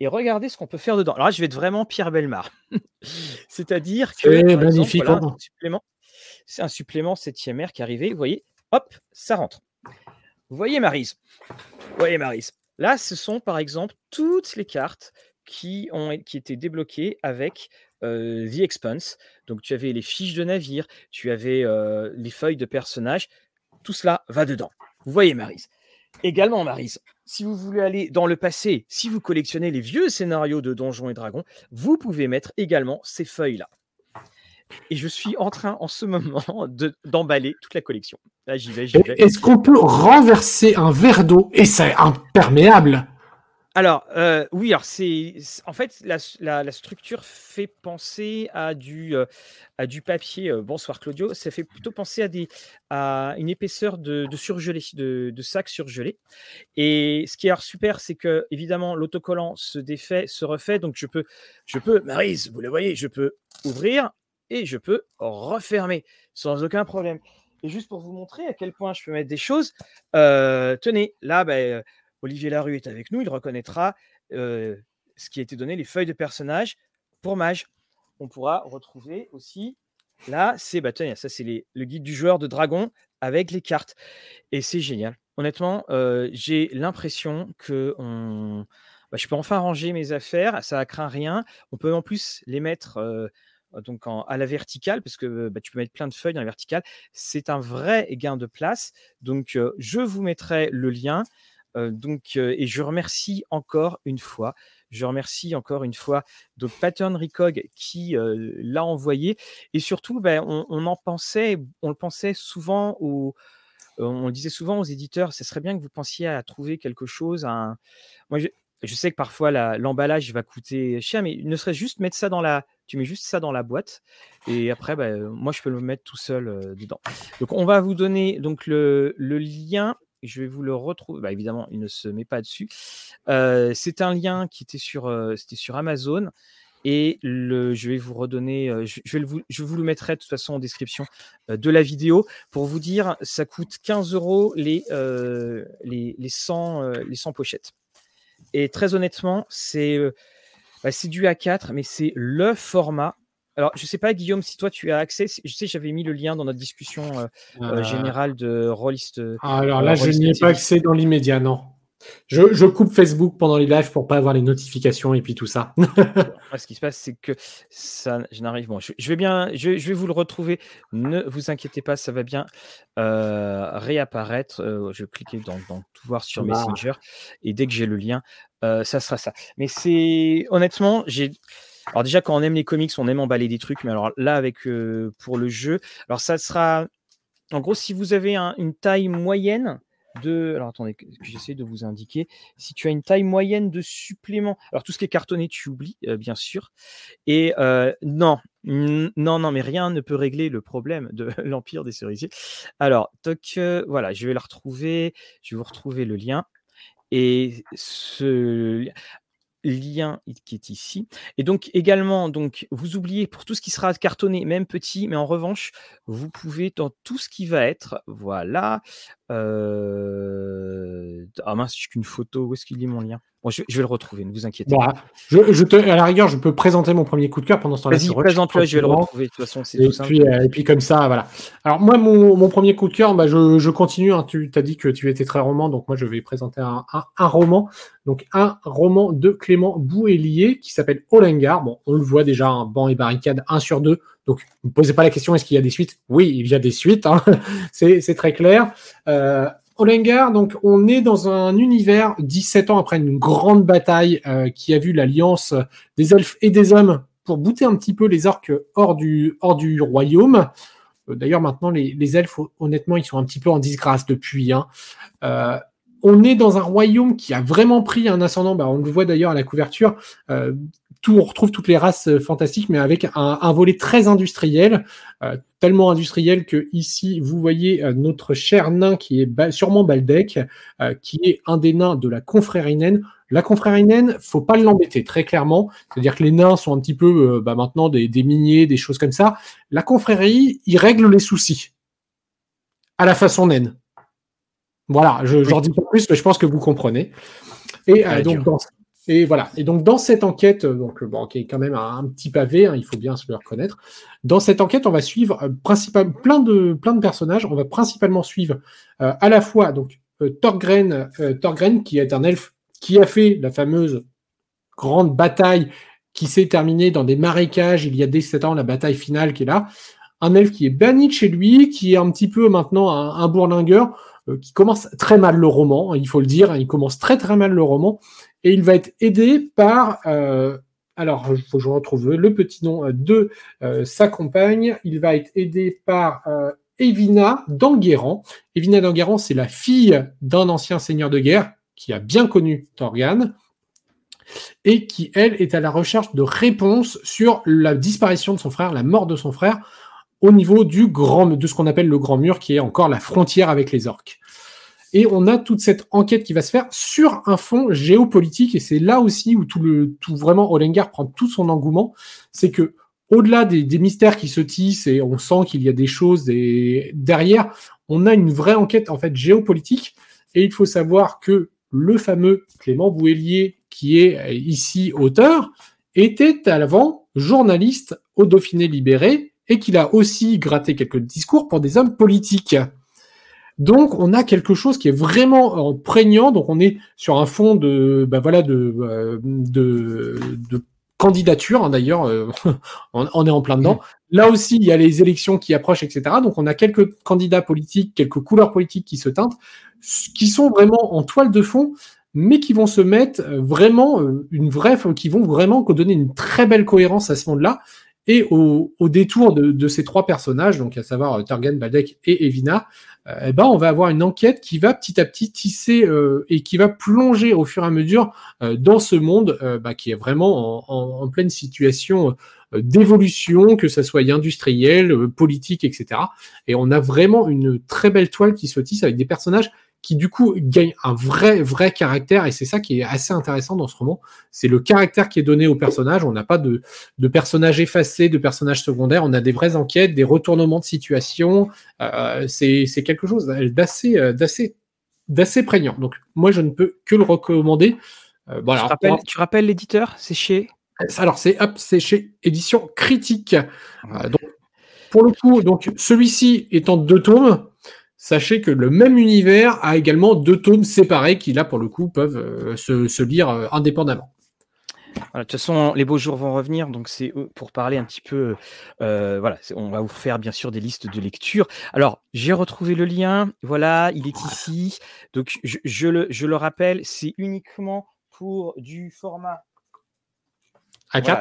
et regardez ce qu'on peut faire dedans. Alors là, je vais être vraiment Pierre Belmar. C'est-à-dire que. C'est magnifique. Hein. un supplément, c'est un supplément 7e R qui est arrivé. Vous voyez, hop, ça rentre. Vous voyez, Marise Vous voyez, Marise Là, ce sont par exemple toutes les cartes qui, ont, qui étaient débloquées avec euh, The Expanse. Donc, tu avais les fiches de navire, tu avais euh, les feuilles de personnages. Tout cela va dedans. Vous voyez, Marise Également, Marise, si vous voulez aller dans le passé, si vous collectionnez les vieux scénarios de Donjons et Dragons, vous pouvez mettre également ces feuilles-là. Et je suis en train en ce moment d'emballer toute la collection. Là, j'y vais, j'y vais. Est-ce qu'on peut renverser un verre d'eau? Et c'est imperméable alors, euh, oui, alors c'est en fait la, structure fait penser à du, euh, à du papier. Euh, bonsoir Claudio, ça fait plutôt penser à, des, à une épaisseur de, surgelé, de, de, sac surgelé. Et ce qui est super, c'est que évidemment l'autocollant se défait, se refait. Donc je peux, je peux, Marise, vous le voyez, je peux ouvrir et je peux refermer sans aucun problème. Et juste pour vous montrer à quel point je peux mettre des choses, tenez, là, ben Olivier Larue est avec nous, il reconnaîtra ce qui a été donné, les feuilles de personnages pour Mage. On pourra retrouver aussi, là, c'est bah, ça c'est le guide du joueur de dragon avec les cartes. Et c'est génial. Honnêtement, j'ai l'impression que bah, je peux enfin ranger mes affaires, ça ne craint rien. On peut en plus les mettre donc à la verticale, parce que bah, tu peux mettre plein de feuilles dans la verticale. C'est un vrai gain de place. Donc, je vous mettrai le lien donc, et je remercie encore une fois, je remercie encore une fois donc Pattern Recog qui l'a envoyé. Et surtout, ben, on, en pensait, on le pensait souvent aux, on disait souvent aux éditeurs, ce serait bien que vous pensiez à trouver quelque chose. Moi, je, sais que parfois l'emballage va coûter cher, mais ne serait juste mettre ça dans la, tu mets juste ça dans la boîte et après, ben, moi, je peux le mettre tout seul dedans. Donc, on va vous donner donc le, le lien je vais vous le retrouver. Bah, évidemment, il ne se met pas dessus. Euh, c'est un lien qui était sur, euh, sur Amazon. Et le, je vais vous redonner, euh, je, vais vous, je vous le mettrai de toute façon en description de la vidéo pour vous dire, ça coûte 15 euros les, les, les, 100, les 100 pochettes. Et très honnêtement, c'est bah, c'est du A4, mais c'est le format alors, je ne sais pas, Guillaume, si toi tu as accès. Je sais, j'avais mis le lien dans notre discussion euh, euh, euh. générale de Rollist. alors là, je n'y ai pas accès dans l'immédiat, non. Je, coupe Facebook pendant les lives pour pas avoir les notifications et puis tout ça. ce qui se passe, c'est que ça, je n'arrive. Bon, je, vais bien, je, vais vous le retrouver. Ne vous inquiétez pas, ça va bien réapparaître. je vais cliquer dans, tout voir sur. Messenger et dès que j'ai le lien, ça sera ça. Mais c'est honnêtement, j'ai alors déjà, quand on aime les comics, on aime emballer des trucs, mais alors là, avec euh, pour le jeu, alors ça sera, en gros, si vous avez une taille moyenne de, alors attendez, j'essaie de vous indiquer, si tu as une taille moyenne de supplément, alors tout ce qui est cartonné, tu oublies, euh, bien sûr, et euh, non, non, non, mais rien ne peut régler le problème de l'empire des cerisiers. Alors, toc, voilà, je vais la retrouver, je vais vous retrouver le lien. Et ce lien qui est ici. Et donc également, donc vous oubliez pour tout ce qui sera cartonné, même petit, mais en revanche, vous pouvez dans tout ce qui va être, voilà. Euh... Ah mince, j'ai qu'une photo. Où est-ce qu'il est mon lien? Je, vais le retrouver, ne vous inquiétez pas. Je, te, à la rigueur, je peux présenter mon premier coup de cœur pendant ce temps-là. Vas-y, présente-le, je vais le retrouver. De toute façon, c'est tout simple. Euh, et puis, comme ça, voilà. Alors, moi, mon, premier coup de cœur, bah, je, continue. Hein. tu as dit que tu étais très roman, donc moi, je vais présenter un, roman. Donc, un roman de Clément Bouélier qui s'appelle Olengar. Bon, on le voit déjà, un banc et barricade 1 sur 2. Donc, ne me posez pas la question, est-ce qu'il y a des suites? Oui, il y a des suites. Hein. c'est très clair. Euh, Donc on est dans un univers 17 ans après une grande bataille euh, qui a vu l'alliance des elfes et des hommes pour bouter un petit peu les orques hors du, hors du royaume. Euh, d'ailleurs, maintenant, les, elfes, honnêtement, ils sont un petit peu en disgrâce depuis. Hein. Euh, on est dans un royaume qui a vraiment pris un ascendant. Bah, on le voit d'ailleurs à la couverture. Tout, on retrouve toutes les races fantastiques, mais avec un, volet très industriel, tellement industriel que ici vous voyez notre cher nain qui est sûrement Baldec, qui est un des nains de la confrérie naine. La confrérie naine, faut pas l'embêter très clairement. C'est-à-dire que les nains sont un petit peu bah, maintenant des, des miniers, des choses comme ça. La confrérie, il règle les soucis à la façon naine. Voilà, je n'en dis pas plus, mais je pense que vous comprenez. Et euh, donc, dans, et voilà. Et donc, dans cette enquête, euh, donc, bon, qui est quand même un, petit pavé, hein, il faut bien se le reconnaître. Dans cette enquête, on va suivre euh, plein, de, plein de personnages. On va principalement suivre à la fois donc Thorgren, Thorgren, qui est un elfe qui a fait la fameuse grande bataille qui s'est terminée dans des marécages il y a 17 ans, la bataille finale qui est là. Un elfe qui est banni de chez lui, qui est un petit peu maintenant un, un bourlingueur euh, qui commence très mal le roman, il faut le dire, il commence très très mal le roman, et il va être aidé par, euh, alors il faut que je retrouve le petit nom euh, de sa compagne, il va être aidé par Evina d'Anguerrand. Evina d'Anguerrand, c'est la fille d'un ancien seigneur de guerre qui a bien connu Torgan et qui, elle, est à la recherche de réponses sur la disparition de son frère, la mort de son frère, au niveau du grand, de ce qu'on appelle le grand mur, qui est encore la frontière avec les orques. Et on a toute cette enquête qui va se faire sur un fond géopolitique, et c'est là aussi où tout le, tout vraiment Olengar prend tout son engouement, c'est que au-delà des, mystères qui se tissent et on sent qu'il y a des choses derrière, on a une vraie enquête en fait géopolitique. Et il faut savoir que le fameux Clément Bouélier, qui est ici auteur, était à l'avant journaliste au Dauphiné libéré et qu'il a aussi gratté quelques discours pour des hommes politiques. Donc, on a quelque chose qui est vraiment euh, prégnant. Donc, on est sur un fond de, bah voilà, de, euh, de, de candidature. Hein, D'ailleurs, euh, on, est en plein dedans. Là aussi, il y a les élections qui approchent, etc. Donc, on a quelques candidats politiques, quelques couleurs politiques qui se teintent, qui sont vraiment en toile de fond, mais qui vont se mettre vraiment une vraie, qui vont vraiment donner une très belle cohérence à ce monde-là. Et au, détour de, ces trois personnages, donc à savoir euh, Targan, Badek et Evina, euh, eh ben, on va avoir une enquête qui va petit à petit tisser euh, et qui va plonger au fur et à mesure dans ce monde bah, qui est vraiment en, pleine situation d'évolution, que ça soit industriel, politique, etc. Et on a vraiment une très belle toile qui se tisse avec des personnages qui du coup gagne un vrai, vrai caractère, et c'est ça qui est assez intéressant dans ce roman, c'est le caractère qui est donné au personnage, on n'a pas de, de personnages effacés, de personnages secondaires, on a des vraies enquêtes, des retournements de situation, euh, c'est quelque chose d'assez euh, d'assez d'assez prégnant. Donc moi je ne peux que le recommander. Euh, tu, rappelles, tu rappelles l'éditeur? C'est chez? Alors c'est c'est chez Édition Critique. Euh, donc, pour le coup, donc celui-ci étant deux tomes, sachez que le même univers a également deux tomes séparés qui là pour le coup peuvent euh, se, lire euh, indépendamment. de toute façon, les beaux jours vont revenir, donc c'est pour parler un petit peu. voilà, on va vous faire bien sûr des listes de lecture. Alors, j'ai retrouvé le lien. Voilà, il est ici. Donc, je, le, je le rappelle, c'est uniquement pour du format A4 voilà,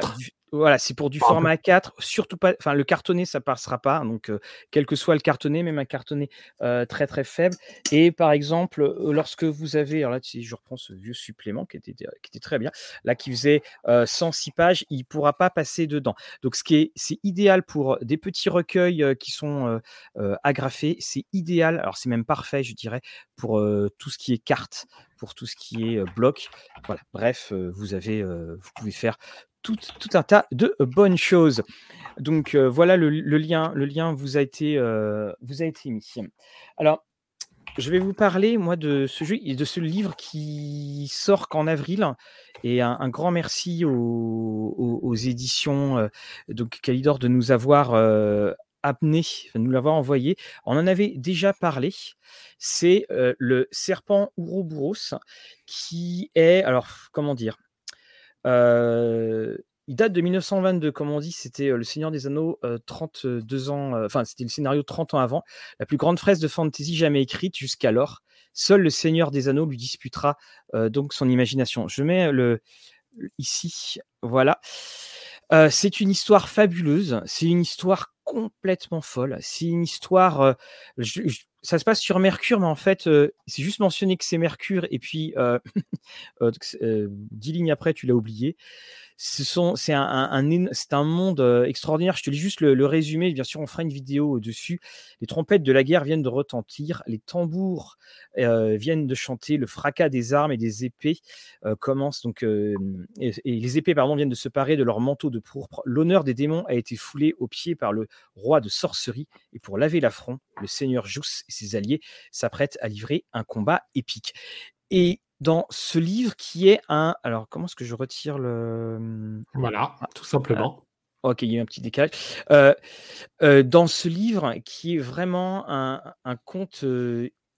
c'est pour du format 4, surtout pas, enfin le cartonné ça passera pas, donc quel que soit le cartonné, même un cartonné très très faible. Et par exemple, lorsque vous avez, alors là si je reprends ce vieux supplément qui était, qui était très bien, là qui faisait 106 pages, il pourra pas passer dedans. Donc ce qui est, c'est idéal pour des petits recueils qui sont agrafés, c'est idéal, alors c'est même parfait je dirais, pour tout ce qui est carte, pour tout ce qui est bloc. Voilà, bref, vous avez, vous pouvez faire tout, un tas de bonnes choses. Donc euh, voilà, le, lien, le lien vous a été, euh, vous a été mis. Alors, je vais vous parler, moi, de ce jeu de ce livre qui sort qu'en avril. Et un, grand merci aux, éditions euh, donc Calidor de nous avoir amené, de nous l'avoir envoyé. On en avait déjà parlé. C'est le serpent Ouroboros qui est, alors, comment dire il date de 1922, comme on dit, c'était Le Seigneur des Anneaux, 32 ans, enfin, c'était le scénario 30 ans avant, la plus grande fresque de fantasy jamais écrite jusqu'alors. Seul le Seigneur des Anneaux lui disputera donc son imagination. Je mets le ici, voilà. c'est une histoire fabuleuse, c'est une histoire complètement folle, c'est une histoire. Ça se passe sur Mercure, mais en fait, c'est juste mentionné que c'est Mercure, et puis dix lignes après, tu l'as oublié c'est un, monde extraordinaire. Je te lis juste le, résumé. Bien sûr, on fera une vidéo dessus. Les trompettes de la guerre viennent de retentir, les tambours viennent de chanter, le fracas des armes et des épées commence donc, et, les épées pardon viennent de se parer de leur manteau de pourpre. L'honneur des démons a été foulé aux pieds par le roi de sorcerie et pour laver l'affront, le seigneur Jous et ses alliés s'apprêtent à livrer un combat épique. Et dans ce livre qui est un. Alors, comment est-ce que je retire le. Mmh, voilà, ah, tout simplement. ok, il y a eu un petit décalage. Euh, euh, dans ce livre qui est vraiment un, un conte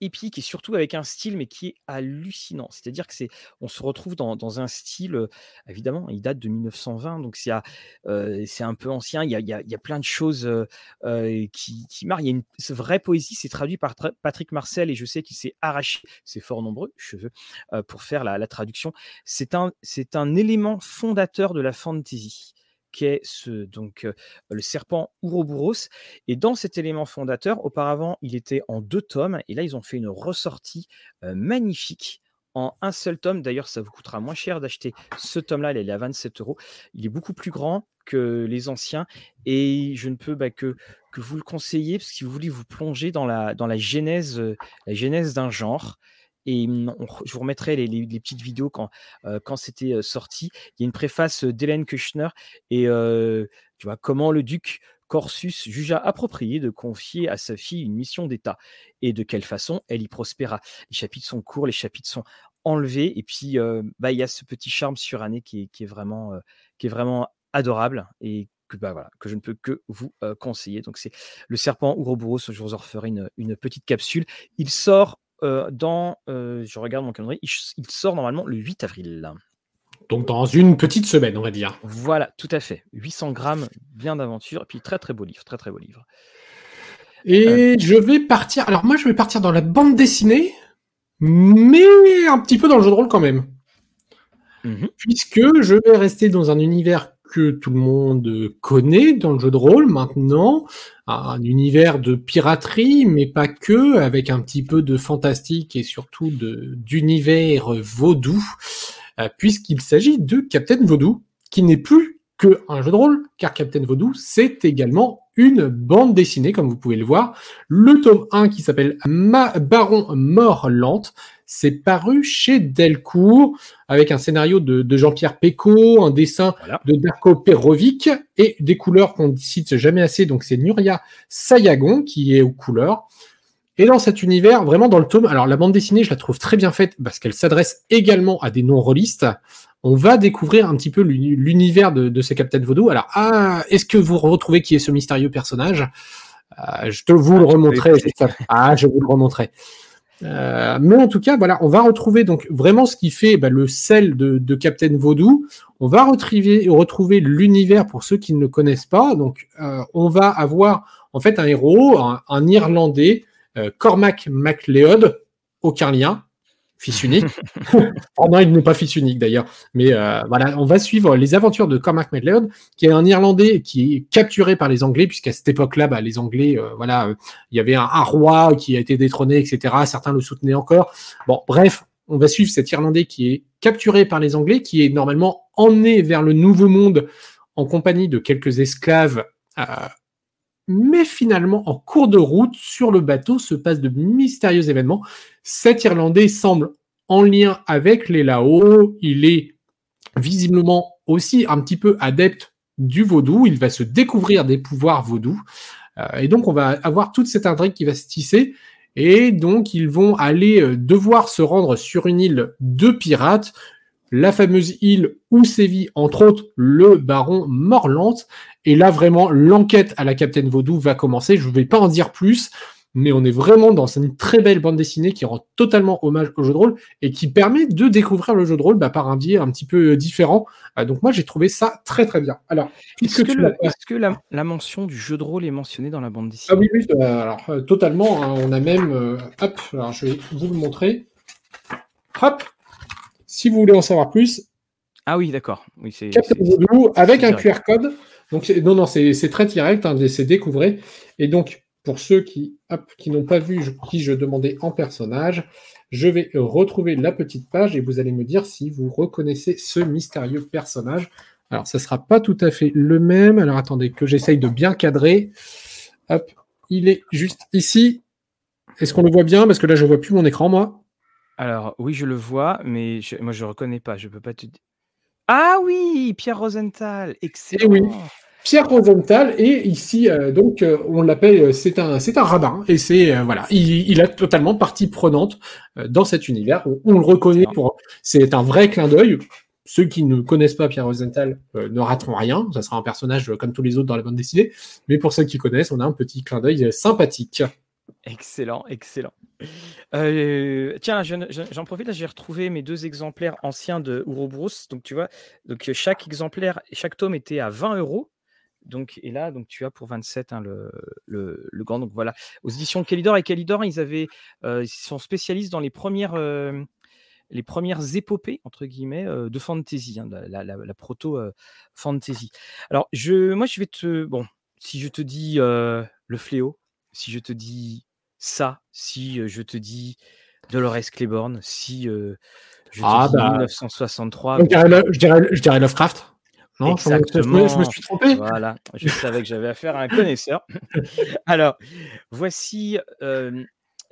épique et surtout avec un style mais qui est hallucinant. C'est-à-dire que c'est, on se retrouve dans, un style, évidemment, il date de 1920, donc c'est, un peu ancien. Il y a, plein de choses qui, qui marquent. Il y a une vraie poésie. C'est traduit par Patrick Marcel et je sais qu'il s'est arraché ses fort nombreux cheveux pour faire la, traduction. C'est un élément fondateur de la fantasy qu'est ce, donc, le serpent Ouroboros. Et dans cet élément fondateur, auparavant, il était en deux tomes, et là, ils ont fait une ressortie magnifique en un seul tome. D'ailleurs, ça vous coûtera moins cher d'acheter ce tome-là, il est à 27 euros. Il est beaucoup plus grand que les anciens, et je ne peux bah, que, vous le conseiller, parce que vous voulez vous plonger dans la, dans la genèse d'un genre, et mmh, je vous remettrai les, petites vidéos quand, quand c'était sorti. Il y a une préface d'Hélène Kushner et tu vois comment le duc Corsus jugea approprié de confier à sa fille une mission d'État et de quelle façon elle y prospéra. Les chapitres sont courts, les chapitres sont enlevés et puis bah, il y a ce petit charme suranné qui est, qui est, vraiment, qui est vraiment adorable et que, bah, voilà, que je ne peux que vous conseiller. Donc c'est le serpent Ouroboros, je vous en referai une, une petite capsule. Il sort euh, dans, euh, je regarde mon calendrier, il, sort normalement le 8 avril. Donc dans une petite semaine, on va dire. Voilà, tout à fait. 800 grammes, bien d'aventure, et puis très très beau livre, très très beau livre. Et euh, je vais partir. Alors moi, je vais partir dans la bande dessinée, mais un petit peu dans le jeu de rôle quand même, mmh puisque je vais rester dans un univers que tout le monde connaît dans le jeu de rôle maintenant, un univers de piraterie, mais pas que, avec un petit peu de fantastique et surtout d'univers vaudou, euh, puisqu'il s'agit de Captain Vaudou, qui n'est plus que un jeu de rôle, car Captain Vaudou, c'est également une bande dessinée, comme vous pouvez le voir. Le tome 1 qui s'appelle Baron Mort Lente, c'est paru chez Delcourt avec un scénario de, Jean-Pierre Pécaud, un dessin de Darko Perovic et des couleurs qu'on ne cite jamais assez. Donc c'est Nuria Sayagon qui est aux couleurs. Et dans cet univers, vraiment dans le tome, alors la bande dessinée, je la trouve très bien faite parce qu'elle s'adresse également à des non-rollistes. On va découvrir un petit peu l'univers de, ces Captain Vaudou. Alors, ah, est-ce que vous retrouvez qui est ce mystérieux personnage? Euh, Je te vous le ah, remontrer. Ah, je vous le remontrerai. Euh, mais en tout cas, voilà, on va retrouver donc vraiment ce qui fait bah, le sel de, Captain Vaudou. On va retrouver, l'univers pour ceux qui ne le connaissent pas. Donc, euh, on va avoir en fait un héros, un, Irlandais, euh, Cormac MacLeod, aucun lien, fils unique. oh non, il n'est pas fils unique d'ailleurs. Mais euh, voilà, on va suivre les aventures de Cormac MacLeod, qui est un Irlandais qui est capturé par les Anglais, puisqu'à cette époque-là, bah, les Anglais, euh, voilà, euh, il y avait un, roi qui a été détrôné, etc. Certains le soutenaient encore. Bon, bref, on va suivre cet Irlandais qui est capturé par les Anglais, qui est normalement emmené vers le Nouveau Monde en compagnie de quelques esclaves. Mais finalement, en cours de route, sur le bateau, se passent de mystérieux événements cet Irlandais semble en lien avec les Lao. Il est visiblement aussi un petit peu adepte du vaudou. Il va se découvrir des pouvoirs vaudou. Euh, et donc, on va avoir toute cette intrigue qui va se tisser. Et donc, ils vont aller euh, devoir se rendre sur une île de pirates, la fameuse île où sévit, entre autres, le baron Morlante. Et là, vraiment, l'enquête à la Capitaine Vaudou va commencer. Je ne vais pas en dire plus mais on est vraiment dans une très belle bande dessinée qui rend totalement hommage au jeu de rôle et qui permet de découvrir le jeu de rôle bah, par un biais un petit peu euh, différent. Euh, donc moi j'ai trouvé ça très très bien. Alors, est-ce que, la, mention du jeu de rôle est mentionnée dans la bande dessinée? Ah oui, oui, bah, alors euh, totalement. Hein. on a même, hop, alors je vais vous le montrer. Hop, si vous voulez en savoir plus. Ah oui, d'accord. Oui, avec un QR code. Donc non, non, c'est très direct, hein, c'est découvrir. Et donc pour ceux qui, qui n'ont pas vu qui je demandais en personnage, je vais retrouver la petite page et vous allez me dire si vous reconnaissez ce mystérieux personnage. Alors, ça ne sera pas tout à fait le même. Alors, attendez que j'essaye de bien cadrer. Hop, il est juste ici. Est-ce qu'on le voit bien? Parce que là, je ne vois plus mon écran, moi. Alors, oui, je le vois, mais moi, je ne reconnais pas. Je peux pas te dire. Ah oui, Pierre Rosenthal, eh excellent. oui. Pierre Rosenthal et ici euh, donc euh, on l'appelle euh, c'est un c'est un rabbin et c'est voilà il, il, a totalement partie prenante dans cet univers on, le reconnaît pour c'est un vrai clin d'œil ceux qui ne connaissent pas Pierre Rosenthal ne rateront rien ça sera un personnage comme tous les autres dans la bande dessinée mais pour ceux qui connaissent on a un petit clin d'œil sympathique excellent excellent tiens, j'en profite, là, j'ai retrouvé mes deux exemplaires anciens de Ouroboros. Donc, tu vois, donc chaque exemplaire, chaque tome était à 20 euros. Donc, et là, donc, tu as pour 27 hein, le, le, grand. Donc voilà, aux éditions Calidor et Calidor, ils avaient, euh, ils sont spécialistes dans les premières, euh, les premières épopées entre guillemets euh, de fantasy, hein, la, la, la, proto fantasy. Alors, je, moi, je vais te, bon, si je te dis le fléau, si je te dis ça, si je te dis Dolores Claiborne, si je te ah, dis 1963, bah, je dirais, je dirais Lovecraft. Non, Exactement. Je, me, suis trompé. Voilà, je savais que j'avais affaire à un connaisseur. Alors, voici euh,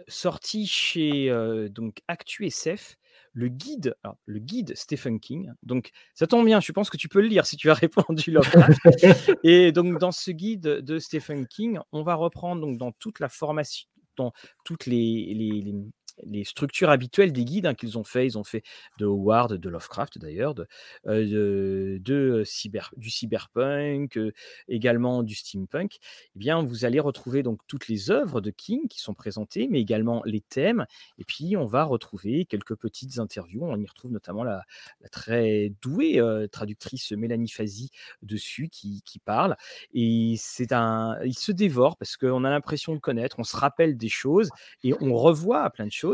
sorti chez euh, donc Actu SF le guide, le guide Stephen King. Donc, ça tombe bien, je pense que tu peux le lire si tu as répondu Lovecraft. Et donc, dans ce guide de Stephen King, on va reprendre donc dans toute la formation, toutes les structures habituelles des guides hein, qu'ils ont fait. Ils ont fait de Howard, de Lovecraft d'ailleurs, de, euh, du cyberpunk, euh, également du steampunk. Eh bien, vous allez retrouver donc toutes les œuvres de King qui sont présentées, mais également les thèmes. Et puis, on va retrouver quelques petites interviews. On y retrouve notamment la, très douée euh, traductrice Mélanie Fazi dessus qui, qui parle. Et c'est un, il se dévore parce qu'on a l'impression de connaître, on se rappelle des choses et on revoit plein de choses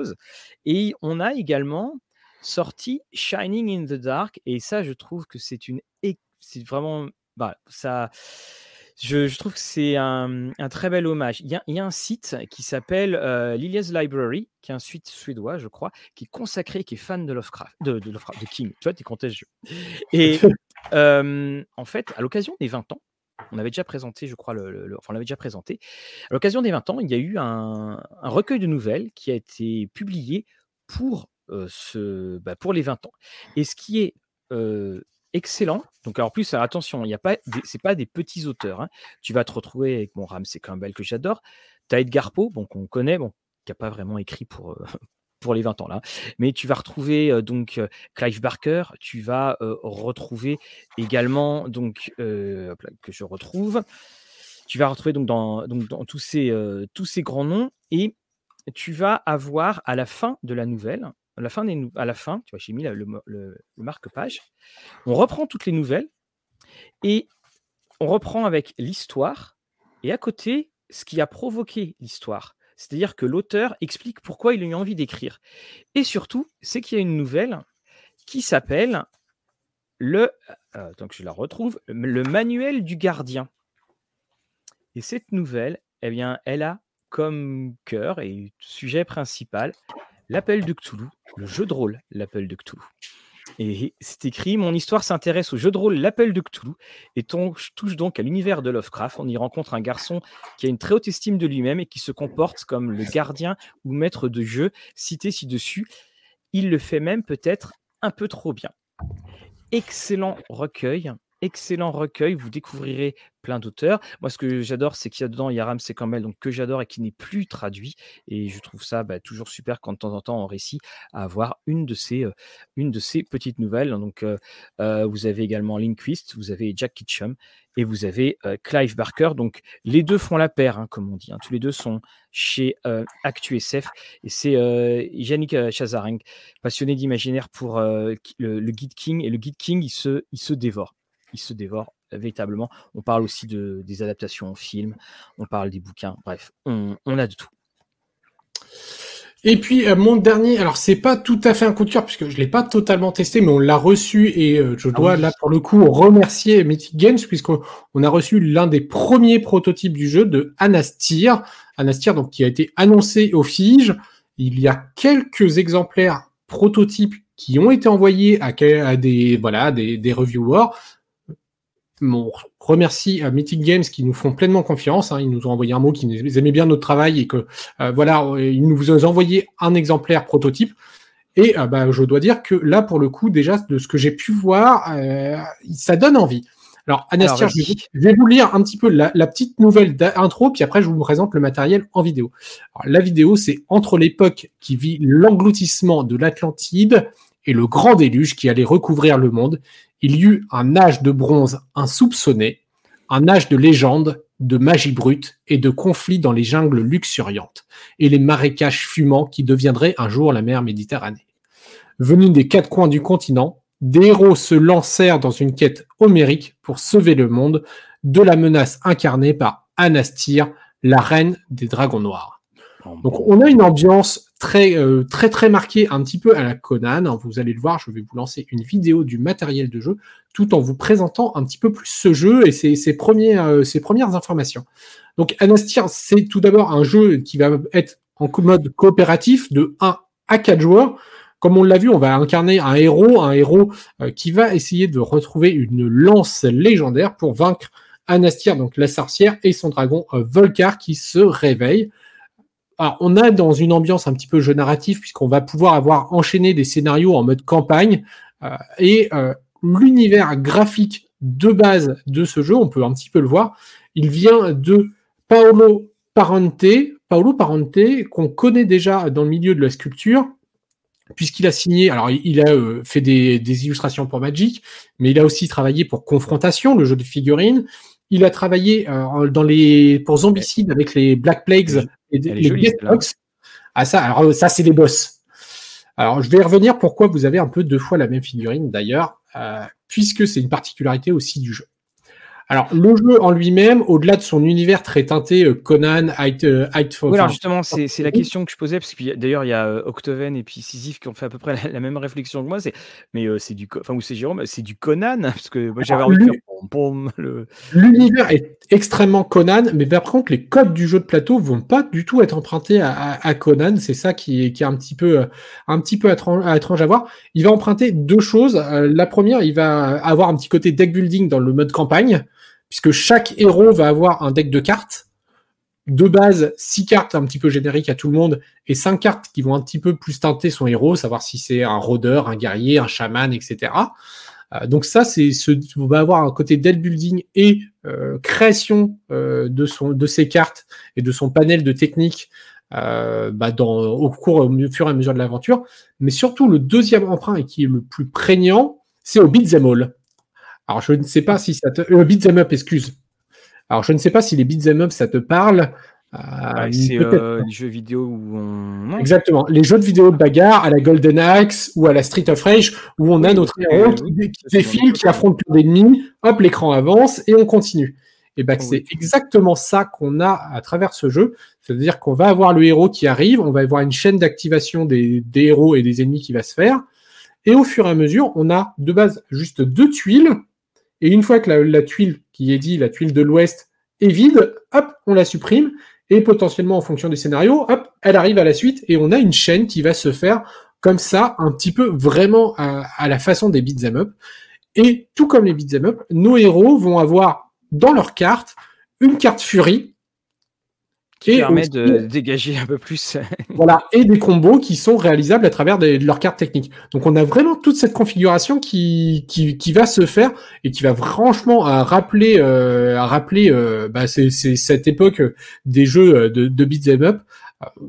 et on a également sorti Shining in the Dark, et ça, je trouve que c'est une. C'est vraiment. Bah, ça. Je, trouve que c'est un, très bel hommage. Il y a, un site qui s'appelle euh, Lilia's Library, qui est un site suédois, je crois, qui est consacré, qui est fan de Lovecraft, de, de, Lovecraft, de King. Tu vois, t'es contagieux. Et en fait, à l'occasion des 20 ans On avait déjà présenté, je crois, le, enfin, on l'avait déjà présenté. À l'occasion des 20 ans, il y a eu un, recueil de nouvelles qui a été publié pour, ce, bah, pour les 20 ans. Et ce qui est excellent. Donc, alors plus, attention, il y a pas, des petits auteurs. Hein. Tu vas te retrouver avec mon Ramsey Campbell que j'adore. Tu as Edgar bon, qu'on connaît, bon, qui n'a pas vraiment écrit pour, les 20 ans là. Mais tu vas retrouver donc Clive Barker, tu vas retrouver également donc que je retrouve. Tu vas retrouver donc dans, donc, dans tous, ces, tous ces grands noms et tu vas avoir à la fin de la nouvelle, à la fin, des, à la fin tu vois, j'ai mis le, le marque-page, on reprend toutes les nouvelles et on reprend avec l'histoire et à côté ce qui a provoqué l'histoire. C'est-à-dire que l'auteur explique pourquoi il a eu envie d'écrire. Et surtout, c'est qu'il y a une nouvelle qui s'appelle le, euh, je la retrouve, le manuel du gardien. Et cette nouvelle, eh bien, elle a comme cœur et sujet principal l'appel de Cthulhu, le jeu de rôle, l'appel de Cthulhu. Et c'est écrit Mon histoire s'intéresse au jeu de rôle L'Appel de Cthulhu et touche donc à l'univers de Lovecraft. On y rencontre un garçon qui a une très haute estime de lui-même et qui se comporte comme le gardien ou maître de jeu cité ci-dessus. Il le fait même peut-être un peu trop bien. Excellent recueil excellent recueil. Vous découvrirez plein d'auteurs. Moi, ce que j'adore, c'est qu'il y a dedans, il y donc que j'adore et qui n'est plus traduit. Et je trouve ça bah, toujours super quand de temps en temps on réussit à avoir une de ces, petites nouvelles. Donc, vous avez également Linquist, vous avez Jack Kitchum et vous avez Clive Barker. Donc, les deux font la paire, hein, comme on dit. Hein. Tous les deux sont chez ActuSF. Et c'est Yannick Chazareng, passionné d'imaginaire pour le, le, Guide King. Et le Guide King, se, il se dévore il se dévore véritablement. On parle aussi de, des adaptations en film, on parle des bouquins, bref, on, a de tout. Et puis euh, mon dernier, alors c'est pas tout à fait un coup de cœur puisque je l'ai pas totalement testé, mais on l'a reçu et euh, je ah dois là pour le coup remercier Mythic Games puisqu'on a reçu l'un des premiers prototypes du jeu de Anastir, Anastir donc qui a été annoncé au Fige. Il y a quelques exemplaires prototypes qui ont été envoyés à, à des voilà des, des reviewers on remercie à Mythic Games qui nous font pleinement confiance. Hein. Ils nous ont envoyé un mot qu'ils aimaient bien notre travail et que euh, voilà, ils nous ont envoyé un exemplaire prototype. Et euh, bah, je dois dire que là, pour le coup, déjà de ce que j'ai pu voir, euh, ça donne envie. Alors, Anastia, je, vais vous lire un petit peu la, petite nouvelle d'intro, puis après, je vous présente le matériel en vidéo. la vidéo, c'est entre l'époque qui vit l'engloutissement de l'Atlantide et le grand déluge qui allait recouvrir le monde il y eut un âge de bronze insoupçonné, un âge de légende, de magie brute et de conflits dans les jungles luxuriantes et les marécages fumants qui deviendraient un jour la mer Méditerranée. Venus des quatre coins du continent, des héros se lancèrent dans une quête homérique pour sauver le monde de la menace incarnée par Anastir, la reine des dragons noirs. Donc on a une ambiance très euh, très très marquée un petit peu à la Conan. Vous allez le voir, je vais vous lancer une vidéo du matériel de jeu tout en vous présentant un petit peu plus ce jeu et ses, euh, premières informations. Donc Anastir, c'est tout d'abord un jeu qui va être en mode coopératif de 1 à 4 joueurs. Comme on l'a vu, on va incarner un héros, un héros euh, qui va essayer de retrouver une lance légendaire pour vaincre Anastir, donc la sorcière, et son dragon Volcar qui se réveille. Alors, on a dans une ambiance un petit peu jeu narratif, puisqu'on va pouvoir avoir enchaîné des scénarios en mode campagne, euh, et euh, l'univers graphique de base de ce jeu, on peut un petit peu le voir, il vient de Paolo Parente, Paolo Parente, qu'on connaît déjà dans le milieu de la sculpture, puisqu'il a signé, alors il a euh, fait des, illustrations pour Magic, mais il a aussi travaillé pour Confrontation, le jeu de figurines, il a travaillé euh, dans les pour Zombicide avec les Black Plagues et les Ah ça, alors ça c'est les boss. Alors je vais revenir pourquoi vous avez un peu deux fois la même figurine d'ailleurs, euh, puisque c'est une particularité aussi du jeu. Alors, le jeu en lui-même, au-delà de son univers très teinté euh, Conan, Height, euh, Oui, alors justement, c'est la question que je posais, parce que d'ailleurs, il y a euh, Octoven et puis Sisyphe qui ont fait à peu près la, même réflexion que moi. Mais c'est du, enfin, ou c'est Jérôme, c'est du Conan, parce que moi j'avais envie de faire L'univers est extrêmement Conan, mais par contre, les codes du jeu de plateau vont pas du tout être empruntés à, Conan. C'est ça qui est, un petit peu, peu étrange à voir. Il va emprunter deux choses. la première, il va avoir un petit côté deck building dans le mode campagne puisque chaque héros va avoir un deck de cartes. De base, six cartes un petit peu génériques à tout le monde et cinq cartes qui vont un petit peu plus teinter son héros, savoir si c'est un rôdeur, un guerrier, un chaman, etc. Euh, donc ça, c'est ce, on va avoir un côté deck building et euh, création euh, de son de ses cartes et de son panel de techniques euh, bah dans, au cours au fur et à mesure de l'aventure. Mais surtout, le deuxième emprunt et qui est le plus prégnant, c'est au beat'em all. Alors, je ne sais pas si ça te... Euh, beat'em up, excuse. Alors, je ne sais pas si les beat'em up, ça te parle. Euh, c'est euh, les jeux vidéo où on... Exactement. Les jeux de vidéo de bagarre à la Golden Axe ou à la Street of Rage où on a notre héros qui, qui défile, qui affronte plein d'ennemis, hop, l'écran avance et on continue. Et ben, c'est exactement ça qu'on a à travers ce jeu. C'est-à-dire qu'on va avoir le héros qui arrive, on va avoir une chaîne d'activation des, des héros et des ennemis qui va se faire. Et au fur et à mesure, on a de base juste deux tuiles. Et une fois que la, la tuile qui est dit, la tuile de l'ouest, est vide, hop, on la supprime. Et potentiellement, en fonction du scénario, hop, elle arrive à la suite. Et on a une chaîne qui va se faire comme ça, un petit peu vraiment à, à la façon des beat'em up. Et tout comme les beat'em up, nos héros vont avoir dans leur carte une carte furie qui et permet aussi, de dégager un peu plus. voilà, et des combos qui sont réalisables à travers des, de leurs cartes techniques. Donc on a vraiment toute cette configuration qui, qui, qui va se faire et qui va franchement à rappeler, euh, à rappeler euh, bah, c'est, cette époque des jeux de, de beat'em up.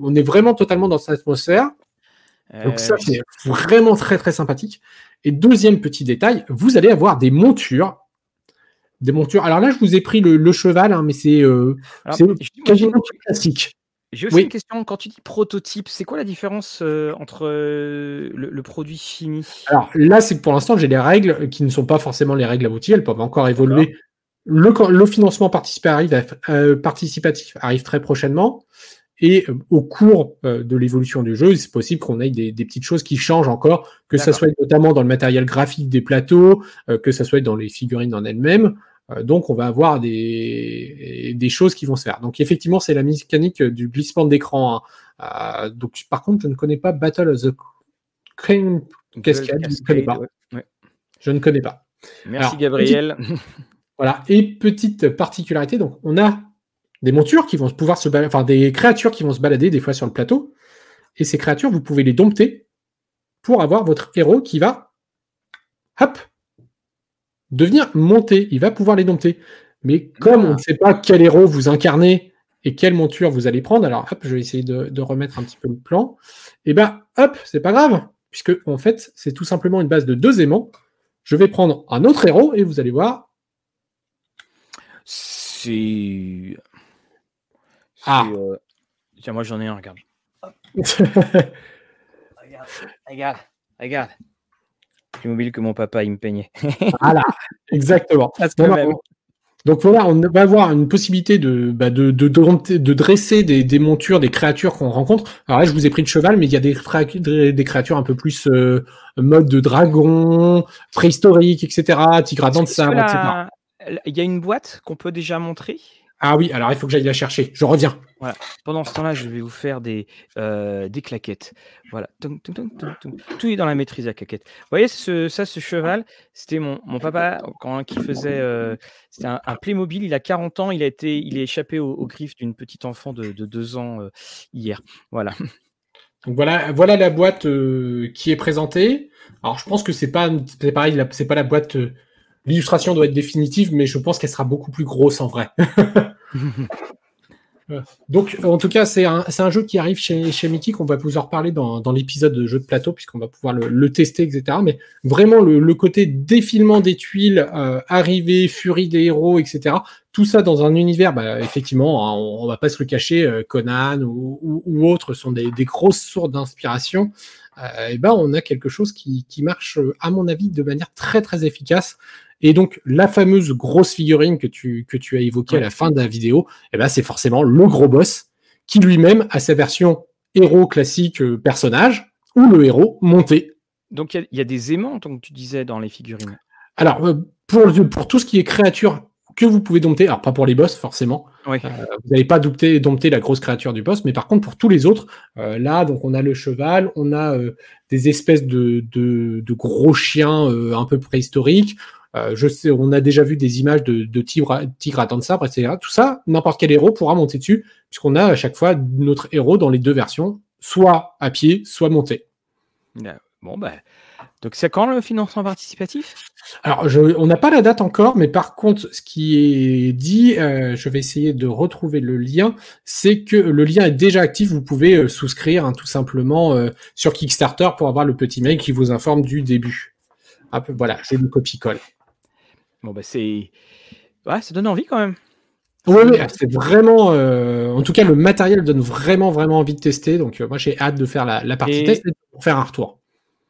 On est vraiment totalement dans cette atmosphère. Donc ça, c'est vraiment très très sympathique. Et deuxième petit détail, vous allez avoir des montures des montures. Alors là, je vous ai pris le, le cheval, hein, mais c'est euh, quasiment classique. J'ai aussi oui. une question. Quand tu dis prototype, c'est quoi la différence euh, entre euh, le, le, produit fini? Alors là, c'est que pour l'instant, j'ai des règles qui ne sont pas forcément les règles abouties. Elles peuvent encore évoluer. Le, le, financement participatif arrive, euh, participatif arrive très prochainement. Et au cours de l'évolution du jeu, c'est possible qu'on ait des, des, petites choses qui changent encore, que ça soit notamment dans le matériel graphique des plateaux, que ça soit dans les figurines en elles-mêmes. Donc, on va avoir des, des choses qui vont se faire. Donc, effectivement, c'est la mécanique du glissement d'écran. Hein. donc, par contre, je ne connais pas Battle of the Crane Cascade. Je ne connais pas. Ouais. Je ne connais pas. Merci, Alors, Gabriel. Petite, voilà. Et petite particularité, donc, on a des montures qui vont pouvoir se balader, enfin des créatures qui vont se balader des fois sur le plateau. Et ces créatures, vous pouvez les dompter pour avoir votre héros qui va, hop, devenir monté. Il va pouvoir les dompter. Mais comme on ne sait pas quel héros vous incarnez et quelle monture vous allez prendre, alors hop, je vais essayer de, de remettre un petit peu le plan. Et ben, hop, c'est pas grave, puisque en fait, c'est tout simplement une base de deux aimants. Je vais prendre un autre héros et vous allez voir. C'est ah. Euh... Tiens, moi j'en ai un, regarde. regarde, regarde, regarde. Oublié que mon papa il me peignait. voilà, exactement. Non, donc voilà, on va avoir une possibilité de, bah, de, de, de, de, dresser des, des, montures, des créatures qu'on rencontre. Alors là, je vous ai pris de cheval, mais il y a des, des créatures un peu plus euh, mode de dragon, préhistorique, etc., tigre de sabre, etc. Il y a une boîte qu'on peut déjà montrer? Ah oui, alors il faut que j'aille la chercher. Je reviens. Voilà. Pendant ce temps-là, je vais vous faire des, euh, des claquettes. Voilà. Tum, tum, tum, Tout est dans la maîtrise à claquettes. Vous voyez, ce, ça, ce cheval, c'était mon, mon, papa quand, qui faisait. Euh, c'était un, un, Playmobil. Il a 40 ans. Il a été, il est échappé aux, aux griffes d'une petite enfant de, de 2 ans euh, hier. Voilà. Donc voilà, voilà la boîte qui est présentée. Alors je pense que c'est pas, c'est pareil, c'est pas la boîte L'illustration doit être définitive, mais je pense qu'elle sera beaucoup plus grosse en vrai. Donc, en tout cas, c'est un, un, jeu qui arrive chez, chez Mythic. On va vous en reparler dans, dans l'épisode de jeu de plateau, puisqu'on va pouvoir le, le, tester, etc. Mais vraiment, le, le côté défilement des tuiles, euh, arrivée, furie des héros, etc. Tout ça dans un univers, bah, effectivement, hein, on, on, va pas se le cacher, euh, Conan ou, ou, ou, autres sont des, des grosses sources d'inspiration. Euh, et ben, on a quelque chose qui, qui marche, à mon avis, de manière très très efficace. Et donc, la fameuse grosse figurine que tu, que tu as évoquée ouais. à la fin de la vidéo, eh ben, c'est forcément le gros boss qui lui-même a sa version héros classique euh, personnage ou le héros monté. Donc, il y, y, a des aimants, comme tu disais, dans les figurines. Alors, euh, pour, pour tout ce qui est créature que vous pouvez dompter, alors pas pour les boss forcément, oui. euh, vous n'allez pas dompter, dompter, la grosse créature du boss, mais par contre pour tous les autres, euh, là donc on a le cheval, on a euh, des espèces de, de, de gros chiens un peu préhistoriques, je sais, on a déjà vu des images de, de tigres, tigres à dents de sabre, etc. Tout ça, n'importe quel héros pourra monter dessus, puisqu'on a à chaque fois notre héros dans les deux versions, soit à pied, soit monté. Bon, ben. Donc, c'est quand le financement participatif? Alors, je, on n'a pas la date encore, mais par contre, ce qui est dit, euh, je vais essayer de retrouver le lien, c'est que le lien est déjà actif. Vous pouvez euh, souscrire hein, tout simplement euh, sur Kickstarter pour avoir le petit mail qui vous informe du début. Voilà, je le copie-colle. Bon, bah, c'est. Ouais, ça donne envie quand même. Oui, oui c'est vraiment. en tout cas, le matériel donne vraiment, vraiment envie de tester. Donc, moi, j'ai hâte de faire la, partie test et de faire un retour.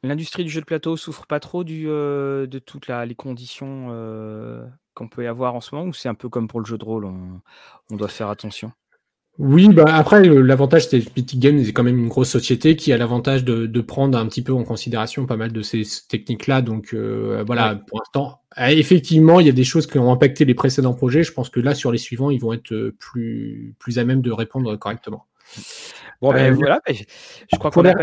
L'industrie du jeu de plateau souffre pas trop du, euh, de toutes les conditions euh, qu'on peut y avoir en ce moment ou c'est un peu comme pour le jeu de rôle, on, doit faire attention? Oui, bah après, l'avantage, c'est que Mythic Games est quand même une grosse société qui a l'avantage de, prendre un petit peu en considération pas mal de ces techniques-là. Donc euh, voilà, pour l'instant, effectivement, il y a des choses qui ont impacté les précédents projets. Je pense que là, sur les suivants, ils vont être plus, plus à même de répondre correctement. Bon, ben voilà, ben, je, crois qu'on a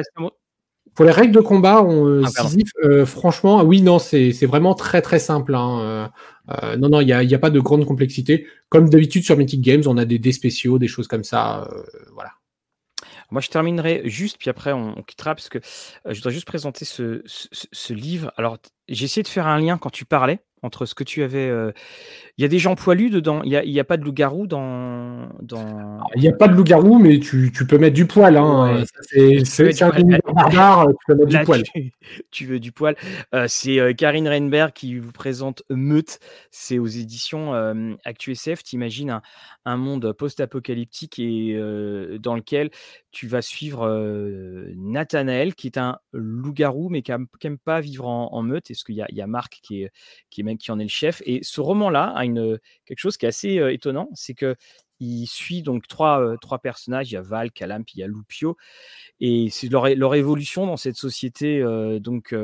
pour les règles de combat, on, euh, ah, euh, franchement, oui, non, c'est vraiment très très simple. Hein. Euh, non, non, il n'y a, a, pas de grande complexité. Comme d'habitude sur Mythic Games, on a des dés spéciaux, des choses comme ça. voilà. Moi, je terminerai juste, puis après, on, quittera, parce que je voudrais juste présenter ce, ce livre. Alors, j'ai essayé de faire un lien quand tu parlais entre ce que tu avais. Euh, il y a des gens poilus dedans. Il n'y a, a, pas de loup-garou dans. dans... Il n'y a pas de loup-garou, mais tu, tu, peux mettre du poil. Hein. C'est un barbare, tu peux mettre du poil. Tu, veux du poil. Euh, c'est euh, Karine Reinberg qui vous présente Meute. C'est aux éditions ActuSF. Tu imagines un, un, monde post-apocalyptique et dans lequel tu vas suivre Nathanaël, qui est un loup-garou, mais qui n'aime pas vivre en, meute. Est-ce qu'il y, a Marc qui est, qui qui en est le chef? Et ce roman-là a une, quelque chose qui est assez étonnant, c'est que il suit donc trois, personnages. Il y a Val, Calam, puis il y a Lupio. Et c'est leur, leur, évolution dans cette société donc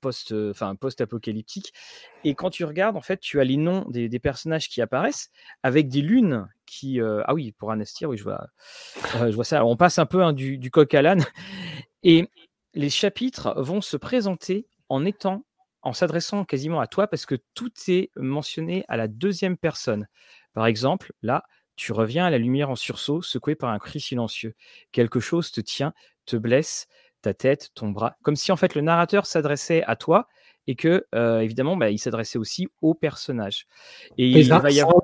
post, enfin post-apocalyptique. Et quand tu regardes, en fait, tu as les noms des, personnages qui apparaissent avec des lunes qui. ah oui, pour Anastir, oui, je vois, je vois ça. on passe un peu hein, du, du coq à l'âne. Et les chapitres vont se présenter en étant en s'adressant quasiment à toi parce que tout est mentionné à la deuxième personne. Par exemple, là, tu reviens à la lumière en sursaut, secoué par un cri silencieux. Quelque chose te tient, te blesse, ta tête, ton bras, comme si en fait le narrateur s'adressait à toi et que euh, évidemment bah, il s'adressait aussi au personnage. Et, ça,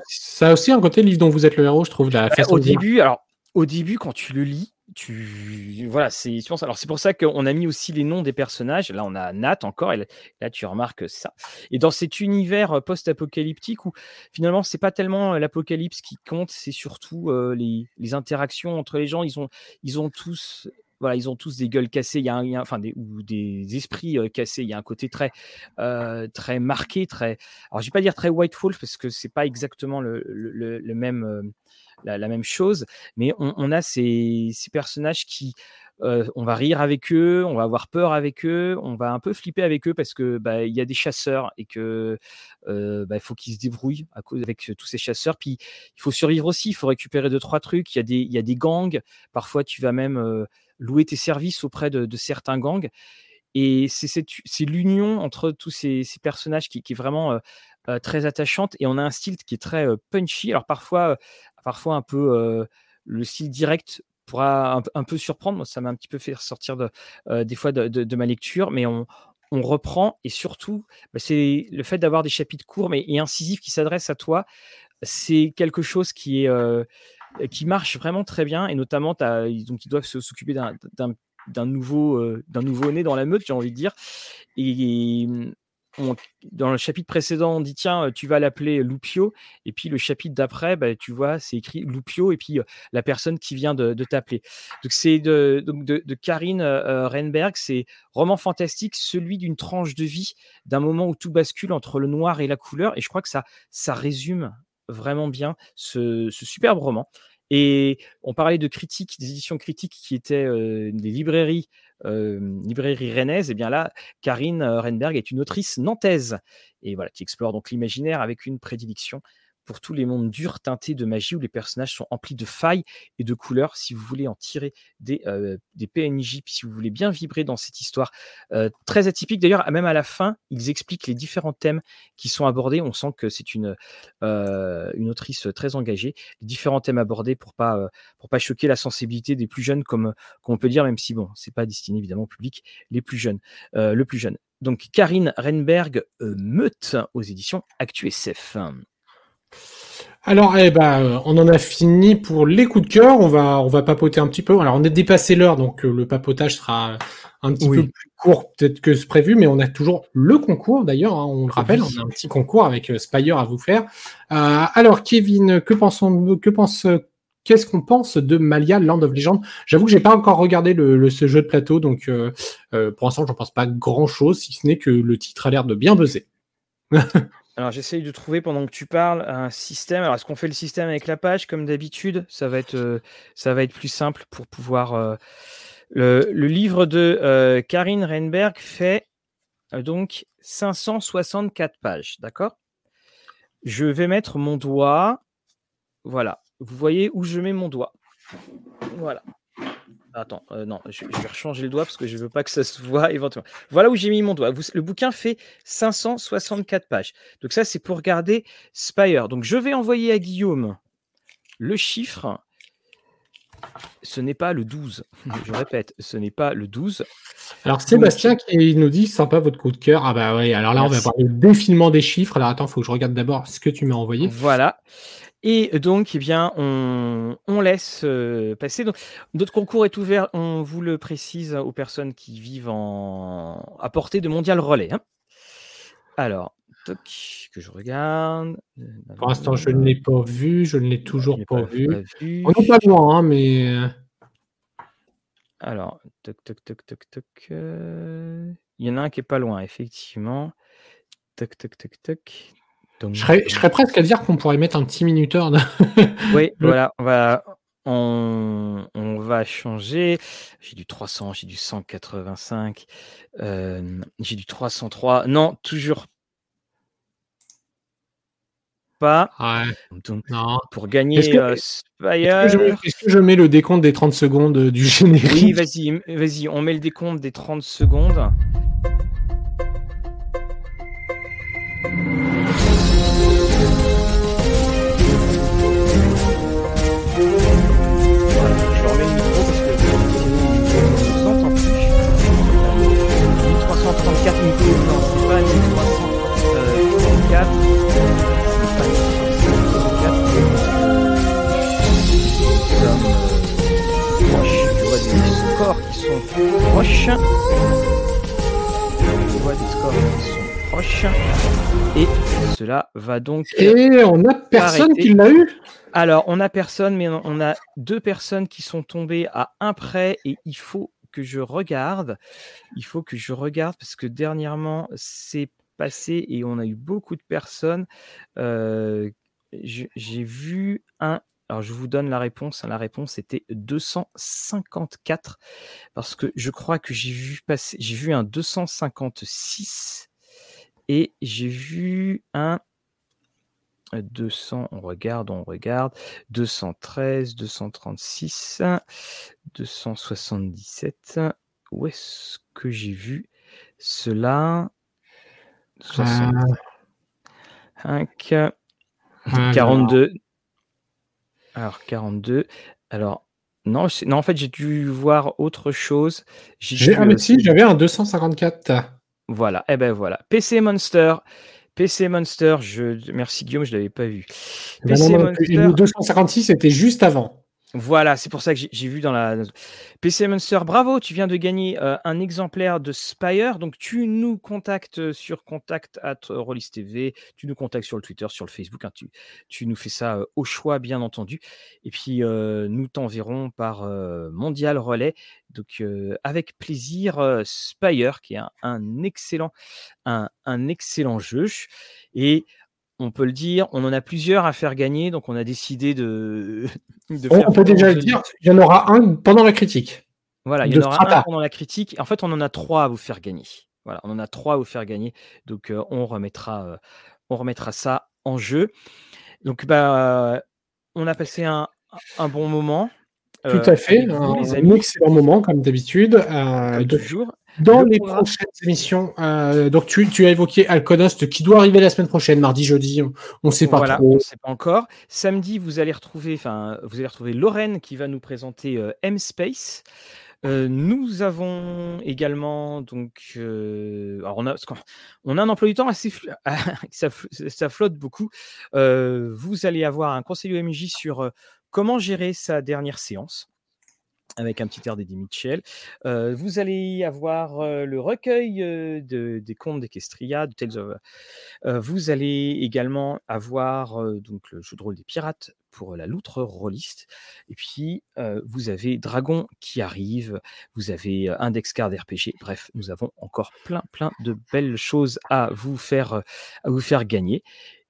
ça, a aussi un côté livre dont vous êtes le héros, je trouve. La au début, alors au début quand tu le lis, tu voilà, c'est alors c'est pour ça qu'on a mis aussi les noms des personnages. Là, on a Nat encore, et là tu remarques ça. Et dans cet univers post-apocalyptique où finalement c'est pas tellement l'apocalypse qui compte, c'est surtout les, les, interactions entre les gens. Ils ont ils ont tous voilà, ils ont tous des gueules cassées, il y a, un, enfin des, ou des esprits cassés. Il y a un côté très, très marqué, très. Alors, je vais pas dire très White Wolf parce que c'est pas exactement le, le, le même, la, même chose, mais on, a ces, ces, personnages qui, on va rire avec eux, on va avoir peur avec eux, on va un peu flipper avec eux parce que bah, il y a des chasseurs et que bah, faut qu'ils se débrouillent à cause avec tous ces chasseurs. Puis il faut survivre aussi, il faut récupérer deux trois trucs. Il y a des il y a des gangs. Parfois tu vas même louer tes services auprès de, certains gangs. Et c'est l'union entre tous ces, personnages qui, est vraiment très attachante. Et on a un style qui est très punchy. Alors parfois, parfois un peu le style direct pourra un, peu surprendre. Moi, ça m'a un petit peu fait sortir de, des fois de, ma lecture, mais on, reprend et surtout, bah, c'est le fait d'avoir des chapitres courts mais et incisifs qui s'adressent à toi. C'est quelque chose qui est qui marche vraiment très bien. Et notamment donc ils doivent s'occuper d'un nouveau d'un nouveau né dans la meute j'ai envie de dire. Et, dans le chapitre précédent, on dit tiens, tu vas l'appeler Lupio, et puis le chapitre d'après, bah, tu vois, c'est écrit Lupio, et puis la personne qui vient de, t'appeler. Donc c'est de, de, Karine Renberg, c'est roman fantastique, celui d'une tranche de vie, d'un moment où tout bascule entre le noir et la couleur, et je crois que ça, ça résume vraiment bien ce, superbe roman. Et on parlait de critiques, des éditions critiques qui étaient des librairies, librairies rennaises. Et bien là, Karine Renberg est une autrice nantaise et voilà qui explore donc l'imaginaire avec une prédilection pour tous les mondes durs teintés de magie où les personnages sont emplis de failles et de couleurs. Si vous voulez en tirer des, des PNJ, puis si vous voulez bien vibrer dans cette histoire très atypique, d'ailleurs, même à la fin, ils expliquent les différents thèmes qui sont abordés. On sent que c'est une, une autrice très engagée. Les différents thèmes abordés pour pas, pour pas choquer la sensibilité des plus jeunes, comme, comme on peut dire, même si bon, c'est pas destiné évidemment au public les plus jeunes, le plus jeune. Donc Karine Renberg Meute aux éditions ActuSF. Alors, eh ben, on en a fini pour les coups de cœur. On va, on va papoter un petit peu. Alors, on a dépassé l'heure, donc le papotage sera un petit peu plus court peut-être que ce prévu, mais on a toujours le concours d'ailleurs, hein, on le rappelle, on a un petit concours avec Spire à vous faire. Euh, alors Kevin, que pensons, que pense, qu'est-ce qu'on pense de Malia Land of Legend J'avoue que j'ai pas encore regardé le, ce jeu de plateau, donc euh, euh, pour l'instant j'en pense pas grand chose, si ce n'est que le titre a l'air de bien buzzer. Alors j'essaye de trouver pendant que tu parles un système. Alors est-ce qu'on fait le système avec la page comme d'habitude? Ça va être ça va être plus simple pour pouvoir le, livre de euh, Karine Reinberg fait euh, donc 564 pages, d'accord? Je vais mettre mon doigt. Voilà. Vous voyez où je mets mon doigt. Voilà. Attends, euh, non, je, vais rechanger le doigt parce que je ne veux pas que ça se voit éventuellement. Voilà où j'ai mis mon doigt. le bouquin fait 564 pages. Donc ça, c'est pour regarder Spire. Donc je vais envoyer à Guillaume le chiffre ce n'est pas le 12. Je répète, ce n'est pas le 12. Alors Sébastien qui nous dit sympa votre coup de cœur. Ah bah oui, alors là on va parler le défilement des chiffres. Alors attends, il faut que je regarde d'abord ce que tu m'as envoyé. Voilà. Et donc, eh bien, on, laisse euh, passer. Donc, notre concours est ouvert, on vous le précise aux personnes qui vivent en... à portée de mondial relais. Hein. Alors, que je regarde. Pour l'instant, je ne l'ai pas vu, je ne l'ai toujours pas, vu. On n'est pas loin, hein, mais. Euh. Alors, toc, toc, toc, toc, toc. Euh. Il y en a un qui est pas loin, effectivement. Toc, toc, toc, toc. Donc, je, serais, je serais presque à dire qu'on pourrait mettre un petit minuteur. oui, voilà, on va, on, on, va changer. J'ai du 300, j'ai du 185, euh, j'ai du 303. Non, toujours pas. non. Pour gagner Est-ce que, je mets le décompte des 30 secondes du générique? Oui, vas-y, vas-y, on met le décompte des 30 secondes. Proches. Sont proches. Et cela va donc. Et on a personne qui l'a eu Alors, on a personne, mais on a deux personnes qui sont tombées à un près et il faut que je regarde. Il faut que je regarde parce que dernièrement, c'est passé et on a eu beaucoup de personnes. Euh, j'ai vu un alors, je vous donne la réponse. La réponse était 254 parce que je crois que j'ai vu passer, j'ai vu un 256 et j'ai vu un 200, on regarde, on regarde, 213, 236, 277. Où est-ce que j'ai vu cela? 65, 42, alors, 42. Alors, non, non en fait, j'ai dû voir autre chose. J'ai ah, mais si, j'avais un 254. Voilà, et eh ben voilà. PC Monster. PC Monster, je... merci Guillaume, je ne l'avais pas vu. PC Monster... Le 256 c'était juste avant. Voilà, c'est pour ça que j'ai vu dans la PC Monster. Bravo, tu viens de gagner euh, un exemplaire de Spire. Donc, tu nous contactes sur contact at Rollis TV, tu nous contactes sur le Twitter, sur le Facebook. Hein, tu, nous fais ça euh, au choix, bien entendu. Et puis, euh, nous t'enverrons par Mondial Relais. Donc, avec plaisir, Spire, qui est un, un excellent, un, un excellent jeu. Et on peut le dire, on en a plusieurs à faire gagner, donc on a décidé de. on peut déjà le dire, il y en aura un pendant la critique. Voilà, il y en aura un pendant la critique. En fait, on en a trois à vous faire gagner. Voilà, on en a trois à vous faire gagner. Donc, euh, on, remettra, euh, on remettra ça en jeu. Donc, bah, on a passé un, un bon moment. Tout à fait, un, excellent moment comme d'habitude. Euh, toujours. Dans les prochaines émissions, euh, donc tu, tu, as évoqué Alconost qui doit arriver la semaine prochaine, mardi, jeudi, on ne sait pas trop. On ne sait pas encore. Samedi, vous allez retrouver, enfin, vous allez retrouver Lorraine qui va nous présenter euh, M-Space. Euh, nous avons également donc, euh, alors on a, on a un emploi du temps assez, ça, ça, flotte beaucoup. Euh, vous allez avoir un conseil OMJ sur comment gérer sa dernière séance avec un petit air d'Eddie Mitchell. Euh, vous allez avoir euh, le recueil euh, de, des contes d'Equestria, de Tales of. vous allez également avoir donc le jeu de rôle des pirates pour la loutre rôliste. Et puis, vous avez Dragon qui arrive, vous avez Index Card RPG. Bref, nous avons encore plein, plein de belles choses à vous faire, à vous faire gagner.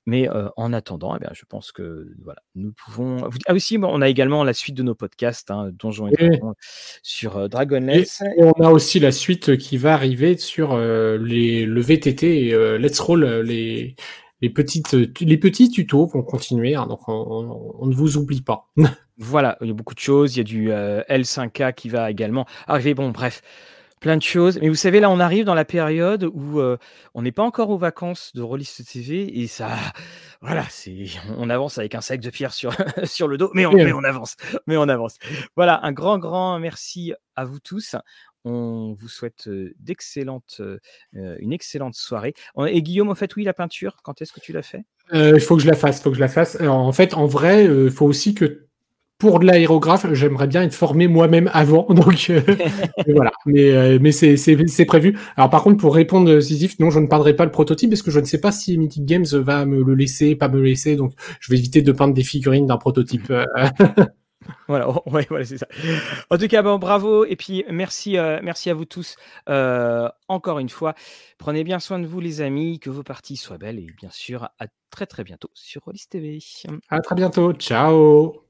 Mais en attendant, eh bien, je pense que voilà, nous pouvons. Ah aussi, on a également la suite de nos podcasts, hein, Donjons et Dragons, sur Dragonless. Et, on a aussi la suite qui va arriver sur les, le VTT et Let's Roll, les, les, petites, les petits tutos vont continuer, hein, donc on, on, ne vous oublie pas. voilà, il y a beaucoup de choses. Il y a du L5K qui va également arriver. Bon, bref plein de choses. Mais vous savez, là, on arrive dans la période où euh, on n'est pas encore aux vacances de Rollist TV et ça, voilà, c'est, on avance avec un sac de pierre sur, sur le dos, mais on, mais on avance, mais on avance. Voilà, un grand, grand merci à vous tous. On vous souhaite euh, d'excellentes, euh, une excellente soirée. Et Guillaume, en fait, oui, la peinture, quand est-ce que tu l'as fait Il faut que je la fasse, il faut que je la fasse. en fait, en vrai, il faut aussi que pour de l'aérographe, j'aimerais bien être formé moi-même avant. Donc euh, voilà, mais, euh, mais c'est prévu. Alors par contre, pour répondre Sisyphe, non, je ne peindrai pas le prototype parce que je ne sais pas si Mythic Games va me le laisser, pas me le laisser. Donc je vais éviter de peindre des figurines d'un prototype. Voilà, ouais, voilà c'est ça. En tout cas, bon, bravo et puis merci, euh, merci à vous tous encore une fois. Prenez bien soin de vous, les amis, que vos parties soient belles et bien sûr à très très bientôt sur Rollis TV. À très bientôt, ciao.